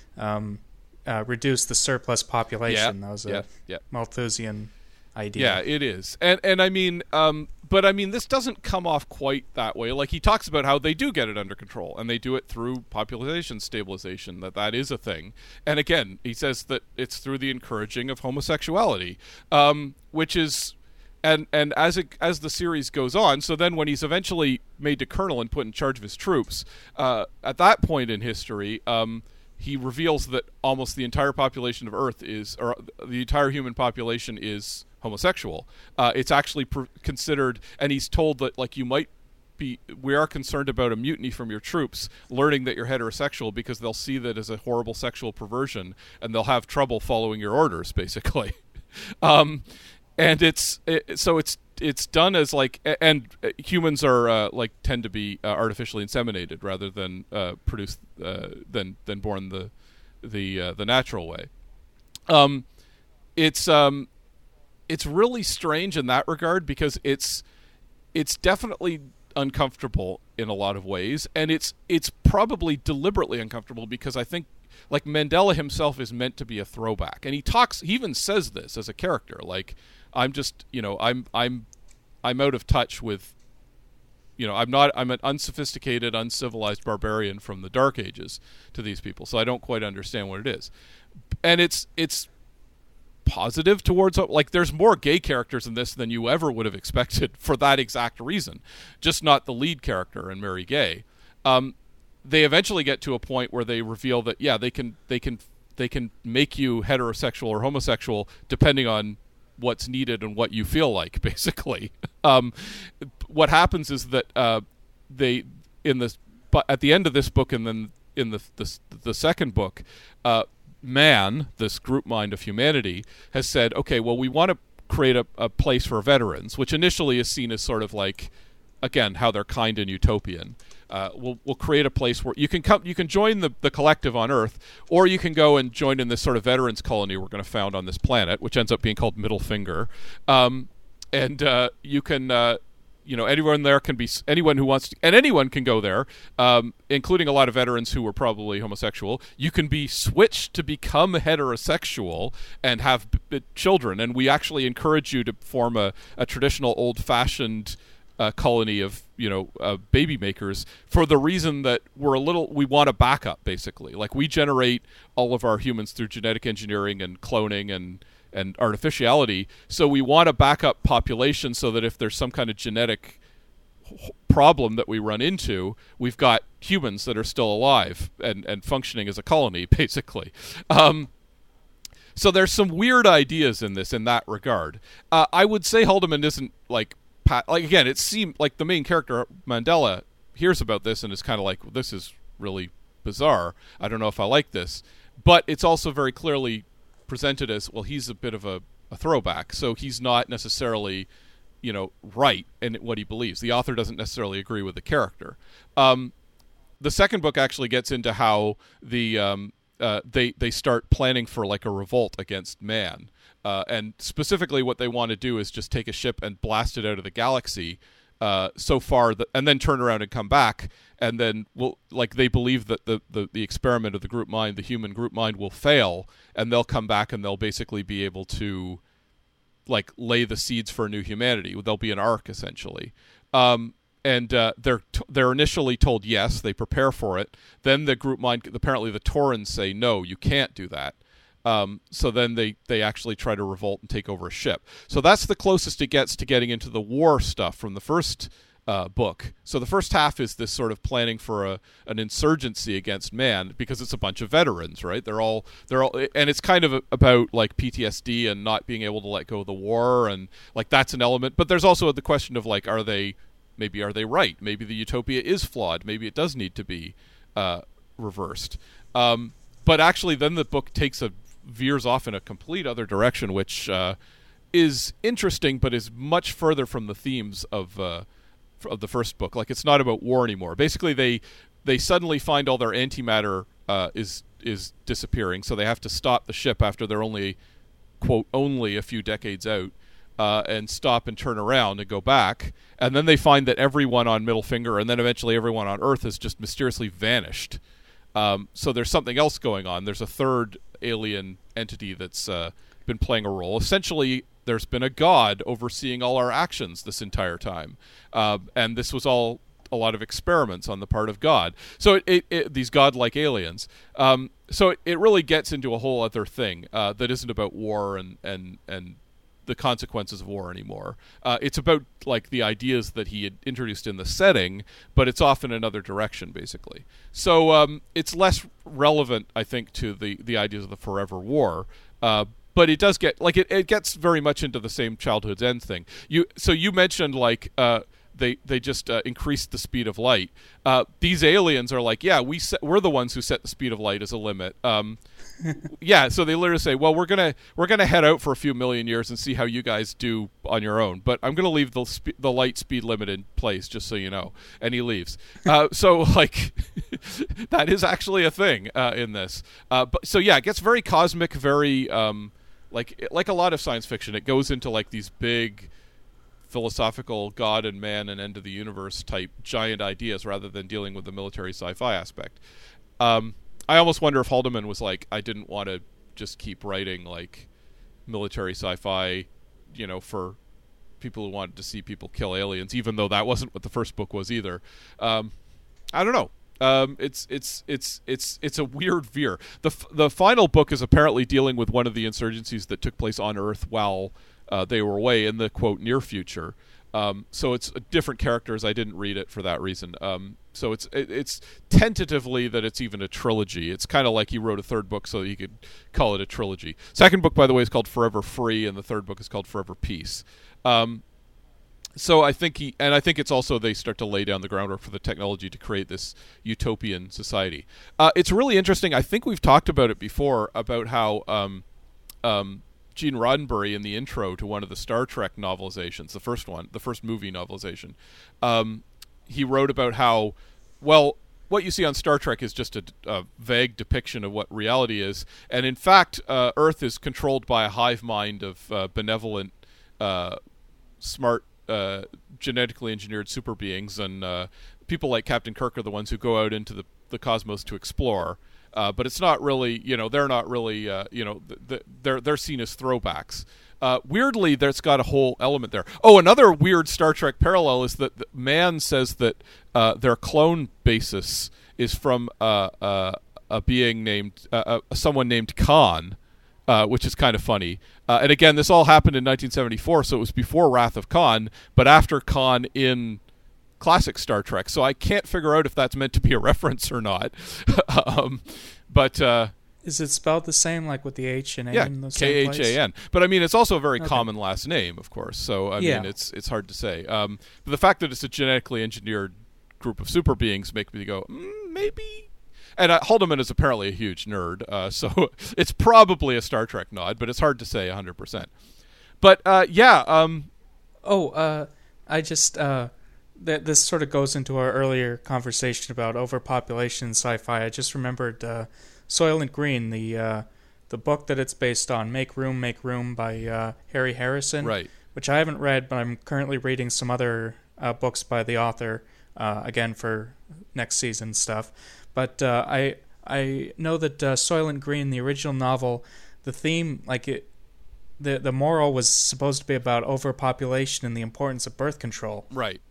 Uh, reduce the surplus population. that was a Malthusian idea. Yeah, it is, and and I mean, um, but I mean, this doesn't come off quite that way. Like he talks about how they do get it under control, and they do it through population stabilization. That that is a thing. And again, he says that it's through the encouraging of homosexuality, um, which is. And and as it as the series goes on, so then when he's eventually made to colonel and put in charge of his troops, uh, at that point in history, um, he reveals that almost the entire population of Earth is, or the entire human population is homosexual. Uh, it's actually pr- considered, and he's told that like you might be, we are concerned about a mutiny from your troops, learning that you're heterosexual because they'll see that as a horrible sexual perversion, and they'll have trouble following your orders, basically. um, and it's it, so it's it's done as like and humans are uh, like tend to be uh, artificially inseminated rather than uh, produced uh, than than born the the uh, the natural way. Um, it's um, it's really strange in that regard because it's it's definitely uncomfortable in a lot of ways, and it's it's probably deliberately uncomfortable because I think like Mandela himself is meant to be a throwback, and he talks. He even says this as a character, like I'm just you know I'm I'm I'm out of touch with you know i'm not i'm an unsophisticated uncivilized barbarian from the dark ages to these people so i don't quite understand what it is. And it's it's positive towards like there's more gay characters in this than you ever would have expected for that exact reason just not the lead character and Marygay. Um, they eventually get to a point where they reveal that yeah they can they can they can make you heterosexual or homosexual depending on what's needed and what you feel like basically um, what happens is that uh, they in this but at the end of this book and then in the the, the second book uh, man this group mind of humanity has said okay well we want to create a, a place for veterans which initially is seen as sort of like again how they're kind and utopian. Uh, we'll we'll create a place where you can come you can join the, the collective on Earth, or you can go and join in this sort of veterans colony we're going to found on this planet, which ends up being called Middle Finger, um, and uh, you can. Uh, you know, anyone there can be anyone who wants to, and anyone can go there, um, including a lot of veterans who were probably homosexual. You can be switched to become heterosexual and have b- children, and we actually encourage you to form a, a traditional, old-fashioned uh, colony of you know uh, baby makers for the reason that we're a little we want a backup basically like we generate all of our humans through genetic engineering and cloning and and artificiality so we want a backup population so that if there's some kind of genetic problem that we run into we've got humans that are still alive and and functioning as a colony basically um, so there's some weird ideas in this in that regard. Uh, I would say Haldeman isn't like like again, it seemed like the main character Mandela hears about this and is kind of like, well, "This is really bizarre. I don't know if I like this." But it's also very clearly presented as, well, he's a bit of a, a throwback, so he's not necessarily, you know, right in what he believes. The author doesn't necessarily agree with the character. Um, the second book actually gets into how the um, uh, they they start planning for like a revolt against man uh, and specifically, what they want to do is just take a ship and blast it out of the galaxy. Uh, so far, that, and then turn around and come back, and then will like they believe that the, the the experiment of the group mind, the human group mind, will fail, and they'll come back and they'll basically be able to like lay the seeds for a new humanity. There'll be an arc essentially. Um, and uh, they're t- they're initially told yes, they prepare for it. Then the group mind, apparently the Taurans say no, you can't do that. Um, so then they, they actually try to revolt and take over a ship. So that's the closest it gets to getting into the war stuff from the first uh, book. So the first half is this sort of planning for a an insurgency against man because it's a bunch of veterans, right? They're all they're all, and it's kind of about like PTSD and not being able to let go of the war, and like that's an element. But there's also the question of like, are they maybe are they right? Maybe the utopia is flawed. Maybe it does need to be uh, reversed. Um, but actually, then the book takes a veers off in a complete other direction, which uh, is interesting, but is much further from the themes of uh, of the first book. Like it's not about war anymore. Basically, they they suddenly find all their antimatter uh, is is disappearing, so they have to stop the ship after they're only quote only a few decades out. Uh, and stop and turn around and go back. And then they find that everyone on Middle Finger and then eventually everyone on Earth has just mysteriously vanished. Um, so there's something else going on. There's a third alien entity that's uh, been playing a role. Essentially, there's been a god overseeing all our actions this entire time, uh, and this was all a lot of experiments on the part of God. So it, it, it, these godlike aliens. Um, so it, really gets into a whole other thing uh, that isn't about war and and and the consequences of war anymore. Uh, it's about like the ideas that he had introduced in the setting, but it's off in another direction, basically. So um, it's less relevant, I think, to the the ideas of the forever war. Uh, but it does get like it, it gets very much into the same childhood's end thing. You so you mentioned like uh, they they just uh, increased the speed of light. Uh, these aliens are like, yeah, we set, we're the ones who set the speed of light as a limit. Um, yeah, so they literally say, well, we're gonna we're gonna head out for a few million years and see how you guys do on your own, but I'm gonna leave the spe- the light speed limit in place just so you know. And he leaves. Uh, so like that is actually a thing uh, in this. Uh, but so yeah, it gets very cosmic, very um, like like a lot of science fiction. It goes into like these big philosophical God and man and end of the universe type giant ideas rather than dealing with the military sci-fi aspect. Um, I almost wonder if Haldeman was like, I didn't want to just keep writing like military sci-fi, you know, for people who wanted to see people kill aliens, even though that wasn't what the first book was either. Um, I don't know. Um, it's it's it's it's it's a weird veer. the f- The final book is apparently dealing with one of the insurgencies that took place on Earth while uh, they were away in the quote near future. Um, so it's different characters. I didn't read it for that reason. Um, so it's it, it's tentatively that it's even a trilogy. It's kind of like he wrote a third book so he could call it a trilogy. Second book, by the way, is called Forever Free, and the third book is called Forever Peace. Um, so I think he, and I think it's also they start to lay down the groundwork for the technology to create this utopian society. Uh, it's really interesting. I think we've talked about it before about how um, um, Gene Roddenberry in the intro to one of the Star Trek novelizations, the first one, the first movie novelization, um, he wrote about how, well, what you see on Star Trek is just a, a vague depiction of what reality is, and in fact, uh, Earth is controlled by a hive mind of uh, benevolent, uh, smart uh, genetically engineered super beings, and uh, people like Captain Kirk are the ones who go out into the, the cosmos to explore. Uh, but it's not really, you know, they're not really, uh, you know, th- th- they're they're seen as throwbacks. Uh, weirdly, there's got a whole element there. Oh, another weird Star Trek parallel is that man says that uh, their clone basis is from a being named someone named Khan, uh, which is kind of funny. Uh, and again, this all happened in 1974, so it was before Wrath of Khan, but after Khan in classic Star Trek. So I can't figure out if that's meant to be a reference or not. um, but uh, is it spelled the same, like with the H and A? Yeah, K H A N. But I mean, it's also a very Okay. common last name, of course. So I Yeah. mean, it's it's hard to say. Um, but the fact that it's a genetically engineered group of super beings make me go, mm, maybe. And uh, Haldeman is apparently a huge nerd, uh, so it's probably a Star Trek nod, but it's hard to say 100%. But uh, yeah, um, Oh, uh, I just uh, th- this sort of goes into our earlier conversation about overpopulation in sci-fi. I just remembered uh, Soylent Green, the uh, the book that it's based on, Make Room, Make Room by uh, Harry Harrison, right. which I haven't read, but I'm currently reading some other uh, books by the author uh, again for next season stuff. But uh, I I know that uh, Soylent Green, the original novel, the theme like it. The, the moral was supposed to be about overpopulation and the importance of birth control. Right.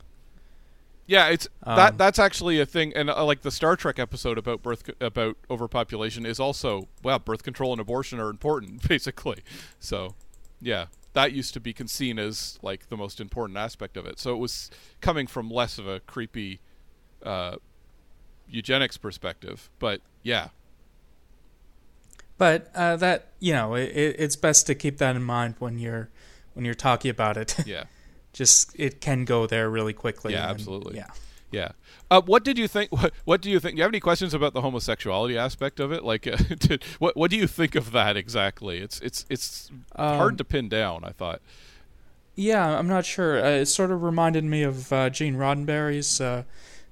Yeah, it's that. Um, That's actually a thing, and uh, like the Star Trek episode about birth about overpopulation is also well, birth control and abortion are important, basically. So, yeah, that used to be seen as like the most important aspect of it. So it was coming from less of a creepy uh, eugenics perspective, but yeah, But uh, that you know, it, it's best to keep that in mind when you're when you're talking about it. yeah. Just it can go there really quickly. Yeah, and- absolutely. Yeah. Yeah. Uh, what did you think? What, what do you think? Do you have any questions about the homosexuality aspect of it? Like, uh, did, what what do you think of that exactly? It's it's it's hard Um, to pin down. I thought. Yeah, I'm not sure. Uh, it sort of reminded me of uh, Gene Roddenberry's. Uh,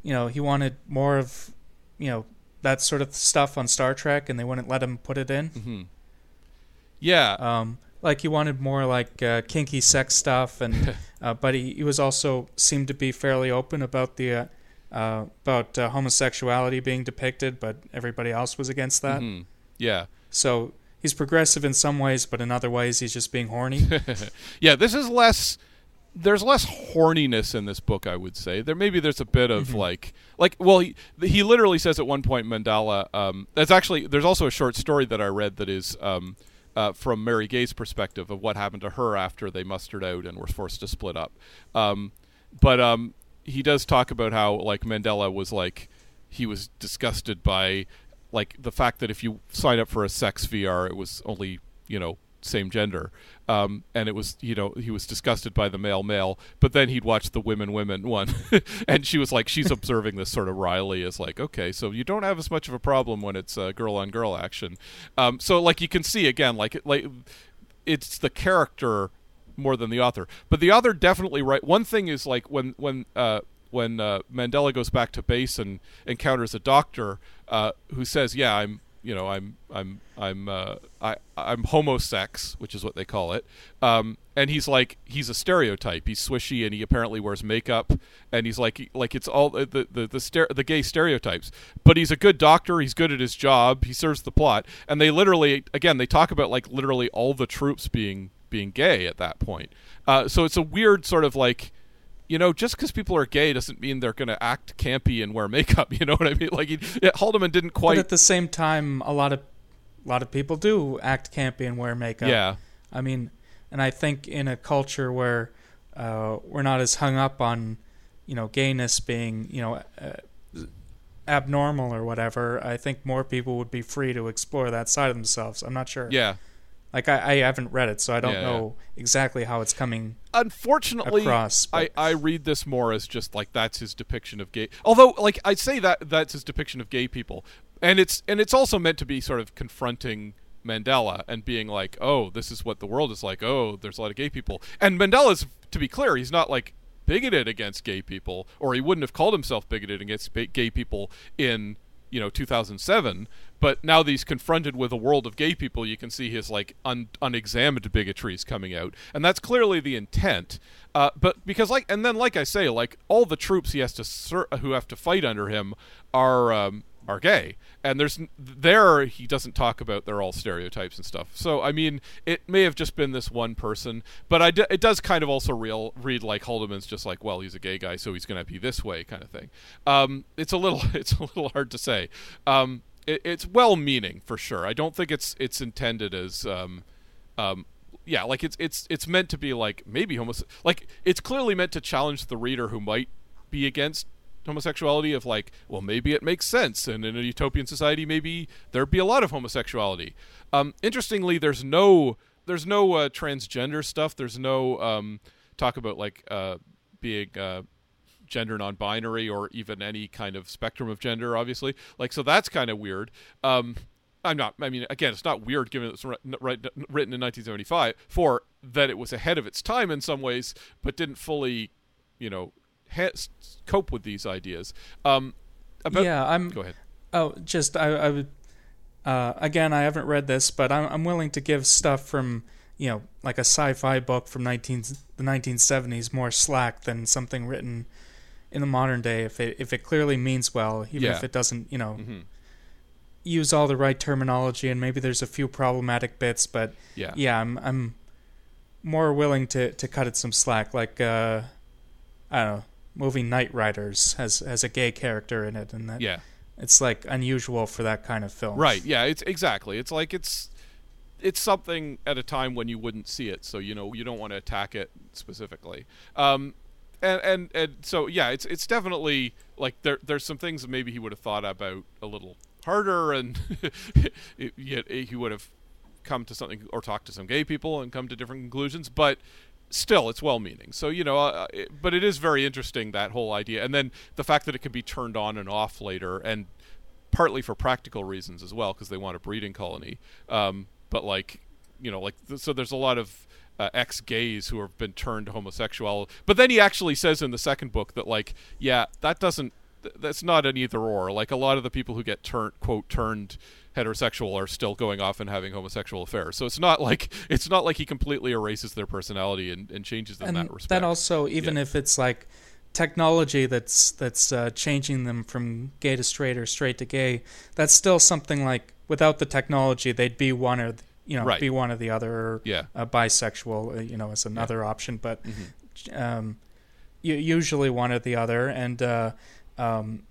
you know, he wanted more of, you know, that sort of stuff on Star Trek, and they wouldn't let him put it in. hmm Yeah. Um, like he wanted more like uh, kinky sex stuff, and uh, but he, he was also seemed to be fairly open about the uh, uh, about uh, homosexuality being depicted, but everybody else was against that. mhm, Yeah. So he's progressive in some ways, but in other ways he's just being horny. yeah. This is less. There's less horniness in this book, I would say. There maybe there's a bit of Mhm. like, like, well, he, he literally says at one point Mandela. Um, that's actually there's also a short story that I read that is um, uh, from Marygay's perspective of what happened to her after they mustered out and were forced to split up. Um, but um, he does talk about how like Mandela was like he was disgusted by like the fact that if you sign up for a sex VR, it was only you know same gender, um, and it was you know he was disgusted by the male male. But then he'd watch the women women one, and she was like she's observing this sort of Riley is like okay, so you don't have as much of a problem when it's uh, girl on girl action. Um, so like you can see again like like it's the character more than the author. But the author definitely right. One thing is like when when uh, when uh, Mandela goes back to base and encounters a doctor uh, who says, "Yeah, I'm you know I'm I'm I'm uh, I I'm homosex, which is what they call it. Um, and he's like he's a stereotype. He's swishy and he apparently wears makeup and he's like like it's all the the the, the, gay stereotypes. But he's a good doctor. He's good at his job. He serves the plot. And they literally again they talk about like literally all the troops being being gay at that point. Uh, so it's a weird sort of like you know, just because people are gay doesn't mean they're going to act campy and wear makeup. You know what I mean? Like he, yeah, Haldeman didn't quite. But at the same time, a lot of a lot of people do act campy and wear makeup. Yeah. I mean, and I think in a culture where uh, we're not as hung up on, you know, gayness being, you know, uh, abnormal or whatever, I think more people would be free to explore that side of themselves. I'm not sure. Yeah. Like I, I haven't read it, so I don't Yeah, know exactly how it's coming. Unfortunately, Across, I, I read this more as just like that's his depiction of gay. Although, like I say that that's his depiction of gay people, and it's and it's also meant to be sort of confronting Mandela and being like, oh, this is what the world is like. Oh, there's a lot of gay people, and Mandela's to be clear, he's not like bigoted against gay people, or he wouldn't have called himself bigoted against gay people in you know 2007 but now that he's confronted with a world of gay people you can see his like un- unexamined bigotries coming out. And that's clearly the intent. Uh, but because like and then like i say like all the troops he has to who have to fight under him are um, are gay. And there's there he doesn't talk about they're all stereotypes and stuff. So i mean it may have just been this one person but I d- it does kind of also real read like haldeman's just like well he's a gay guy so he's going to be this way kind of thing. Um, it's a little it's a little hard to say. Um, it, it's well meaning for sure. I don't think it's it's intended as um, um, yeah like it's it's it's meant to be like maybe homos like it's clearly meant to challenge the reader who might be against homosexuality of like well maybe it makes sense and in a utopian society maybe there'd be a lot of homosexuality. Um, interestingly there's no there's no uh, transgender stuff. There's no um, talk about like uh, being uh, gender non-binary or even any kind of spectrum of gender obviously. Like so that's kind of weird. Um, i'm not i mean again it's not weird given it's written in 1975 for that it was ahead of its time in some ways but didn't fully you know ha- cope with these ideas um, about, yeah, I'm. go ahead Oh, just I, I would. Uh, again, I haven't read this, but I'm, I'm willing to give stuff from you know like a sci-fi book from 19 the 1970s more slack than something written in the modern day if it if it clearly means well, even Yeah. if it doesn't you know Mhm. use all the right terminology and maybe there's a few problematic bits, but yeah yeah, I'm I'm more willing to, to cut it some slack. Like uh, I don't know, movie Knightriders has has a gay character in it, and that yeah it's like unusual for that kind of film. Right. Yeah. It's exactly. It's like it's it's something at a time when you wouldn't see it, so you know you don't want to attack it specifically. Um, and and and so yeah, it's it's definitely like there there's some things that maybe he would have thought about a little harder, and yet he would have come to something or talked to some gay people and come to different conclusions, but still it's well-meaning. So you know uh, it, but it is very interesting that whole idea. And then the fact that it can be turned on and off later and partly for practical reasons as well because they want a breeding colony. Um, but like you know like th- so there's a lot of uh, ex-gays who have been turned homosexual. But then he actually says in the second book that like yeah that doesn't th- that's not an either or like a lot of the people who get turned quote turned heterosexual are still going off and having homosexual affairs so it's not like it's not like he completely erases their personality and, and changes them and in that respect that also even Yeah. if it's like technology that's that's uh, changing them from gay to straight or straight to gay, that's still something like without the technology they'd be one or you know Right. be one or the other. Or, Yeah. uh, bisexual, uh, you know, is another option, but Mm-hmm. um, usually one or the other, and uh, um,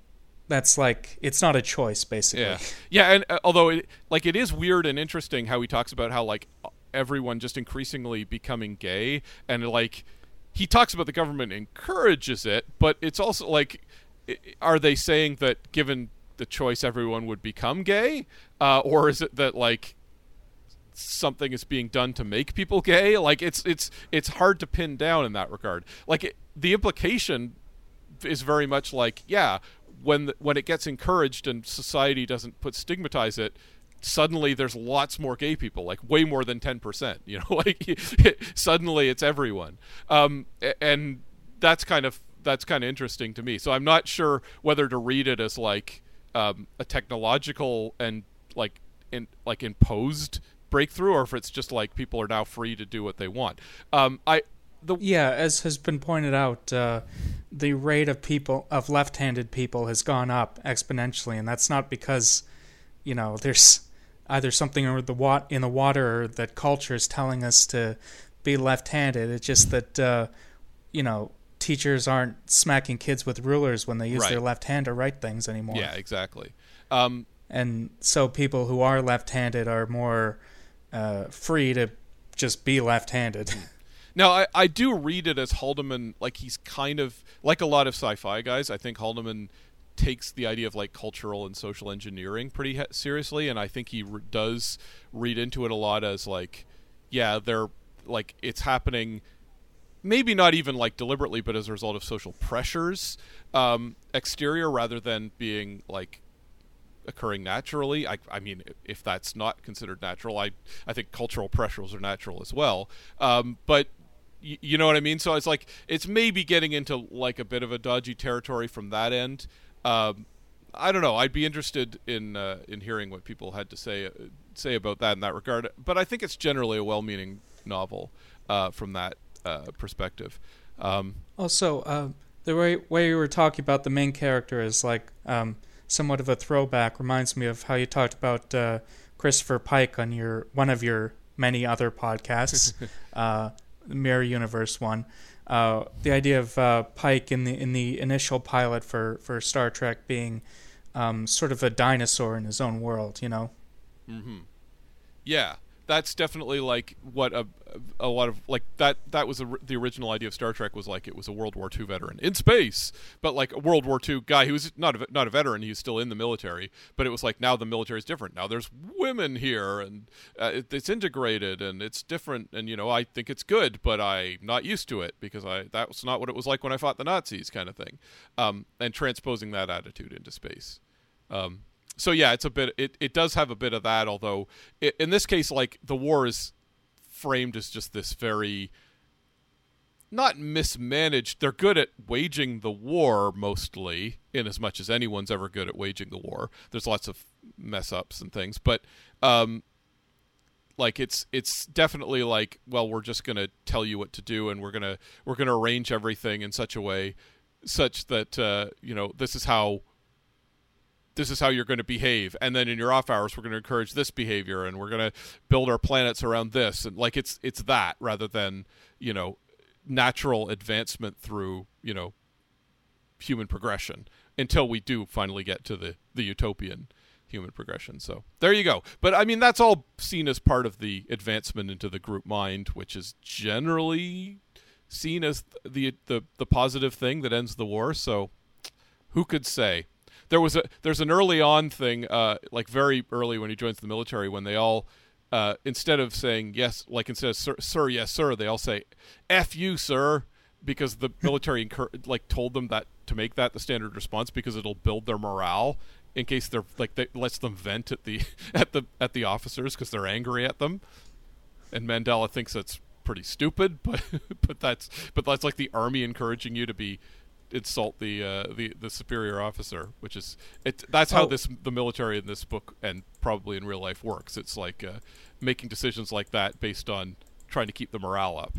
that's like it's not a choice basically. Yeah, yeah, and uh, although it, like it is weird and interesting how he talks about how like everyone just increasingly becoming gay, and like he talks about the government encourages it, but it's also like, are they saying that given the choice, everyone would become gay, uh, or is it that like something is being done to make people gay? Like it's it's it's hard to pin down in that regard. Like it, the implication is very much like yeah when the, when it gets encouraged and society doesn't put stigmatize it suddenly there's lots more gay people like way more than 10% you know like suddenly it's everyone um, and that's kind of that's kind of interesting to me so i'm not sure whether to read it as like um, a technological and like in like imposed breakthrough or if it's just like people are now free to do what they want. Um, I the Yeah, as has been pointed out, uh, the rate of people of left-handed people has gone up exponentially, and that's not because you know there's either something or the wat- in the water or that culture is telling us to be left-handed. It's just that uh, you know teachers aren't smacking kids with rulers when they use Right. their left hand to write things anymore. yeah, exactly. Um, and so people who are left-handed are more uh, free to just be left-handed. Now, I, I do read it as Haldeman, like he's kind of like a lot of sci-fi guys. I think Haldeman takes the idea of like cultural and social engineering pretty he- seriously, and I think he re- does read into it a lot as like, yeah, they're like it's happening. Maybe not even like deliberately, but as a result of social pressures, um, exterior rather than being like occurring naturally. I, I mean, if that's not considered natural, I, I think cultural pressures are natural as well. Um, but y- you know what I mean? So it's like it's maybe getting into like a bit of a dodgy territory from that end. Um, I don't know. I'd be interested in uh, in hearing what people had to say uh, say about that in that regard. But I think it's generally a well-meaning novel uh, from that uh, perspective. Um, Also, uh, the way, way you were talking about the main character is like um, somewhat of a throwback. Reminds me of how you talked about uh, Christopher Pike on your one of your many other podcasts, uh, Mirror Universe one. Uh, the idea of uh, Pike in the in the initial pilot for, for Star Trek being um, sort of a dinosaur in his own world, you know. Mhm. Yeah, that's definitely like what a a lot of like that that was a, the original idea of Star Trek was like it was a World War II veteran in space, but like a World War II guy who was not a, not a veteran, he's still in the military, but it was like now the military is different. Now there's women here and uh, it, it's integrated and it's different and you know I think it's good, but I'm not used to it because I that's not what it was like when I fought the Nazis kind of thing. Um, and transposing that attitude into space. Um, so yeah, it's a bit. It, it does have a bit of that, although i in this case, like the war is framed as just this very not mismanaged. They're good at waging the war mostly, in as much as anyone's ever good at waging the war. There's lots of mess ups and things, but um, like it's it's definitely like well, we're just gonna tell you what to do, and we're gonna we're gonna arrange everything in such a way such that uh, you know this is how this is how you're going to behave. And then in your off hours we're going to encourage this behavior and we're going to build our planets around this. And like it's it's that rather than you know natural advancement through you know human progression until we do finally get to the the utopian human progression. So there you go. But i mean that's all seen as part of the advancement into the group mind which is generally seen as the the the positive thing that ends the war. So who could say there was a there's an early on thing uh like very early when he joins the military when they all uh instead of saying yes like instead of sir, sir yes sir they all say f you sir because the military incur- like told them that to make that the standard response because it'll build their morale in case they're like they lets them vent at the at the at the officers because they're angry at them. And Mandela thinks that's pretty stupid, but but that's but that's like the army encouraging you to be insult the uh, the the superior officer, which is it. That's how Oh. this the military in this book and probably in real life works. It's like uh, making decisions like that based on trying to keep the morale up.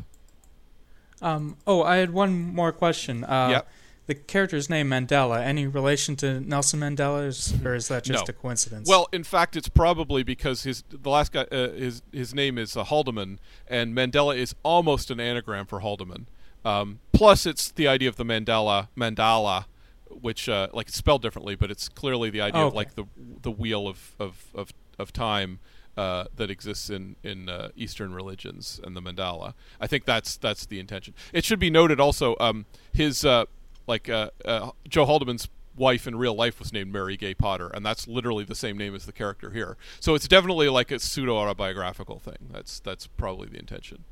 Um, oh, I had one more question. Uh, Yep. The character's name Mandela. Any relation to Nelson Mandela, is, or is that just No. a coincidence? Well, in fact, it's probably because his the last guy uh, his his name is uh, Haldeman, and Mandela is almost an anagram for Haldeman. Um, plus, it's the idea of the Mandela mandala, which uh, like it's spelled differently, but it's clearly the idea Oh, of like the the wheel of of of, of time. Uh, that exists in in uh, Eastern religions and the mandala. I think that's that's the intention. It should be noted also um, his uh, like uh, uh, Joe Haldeman's wife in real life was named Mary Gay Potter, and that's literally the same name as the character here. So it's definitely like a pseudo autobiographical thing. That's that's probably the intention.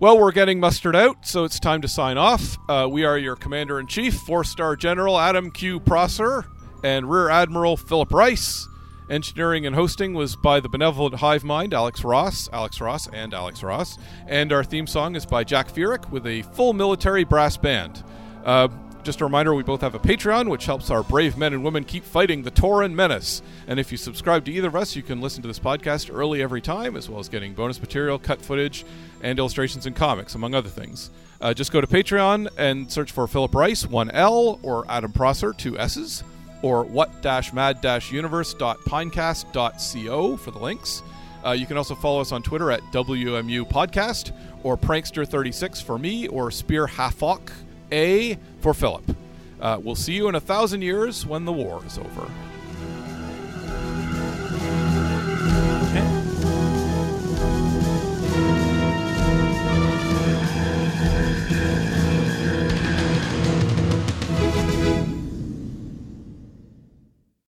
Well, we're getting mustered out, so it's time to sign off. Uh, we are your Commander in Chief, Four Star General Adam Q. Prosser, and Rear Admiral Philip Rice. Engineering and hosting was by the benevolent hive mind Alex Ross, Alex Ross, and Alex Ross. And our theme song is by Jack Furyk with a full military brass band. Uh, Just a reminder, we both have a Patreon, which helps our brave men and women keep fighting the Tauran menace. And if you subscribe to either of us, you can listen to this podcast early every time, as well as getting bonus material, cut footage, and illustrations and comics, among other things. Uh, just go to Patreon and search for Philip Rice, one L, or Adam Prosser, two S's, or what-mad-universe.pinecast.co for the links. Uh, you can also follow us on Twitter at WMU Podcast, or Prankster36 for me, or Spear Hafok A for Philip. Uh, we'll see you in a thousand years when the war is over.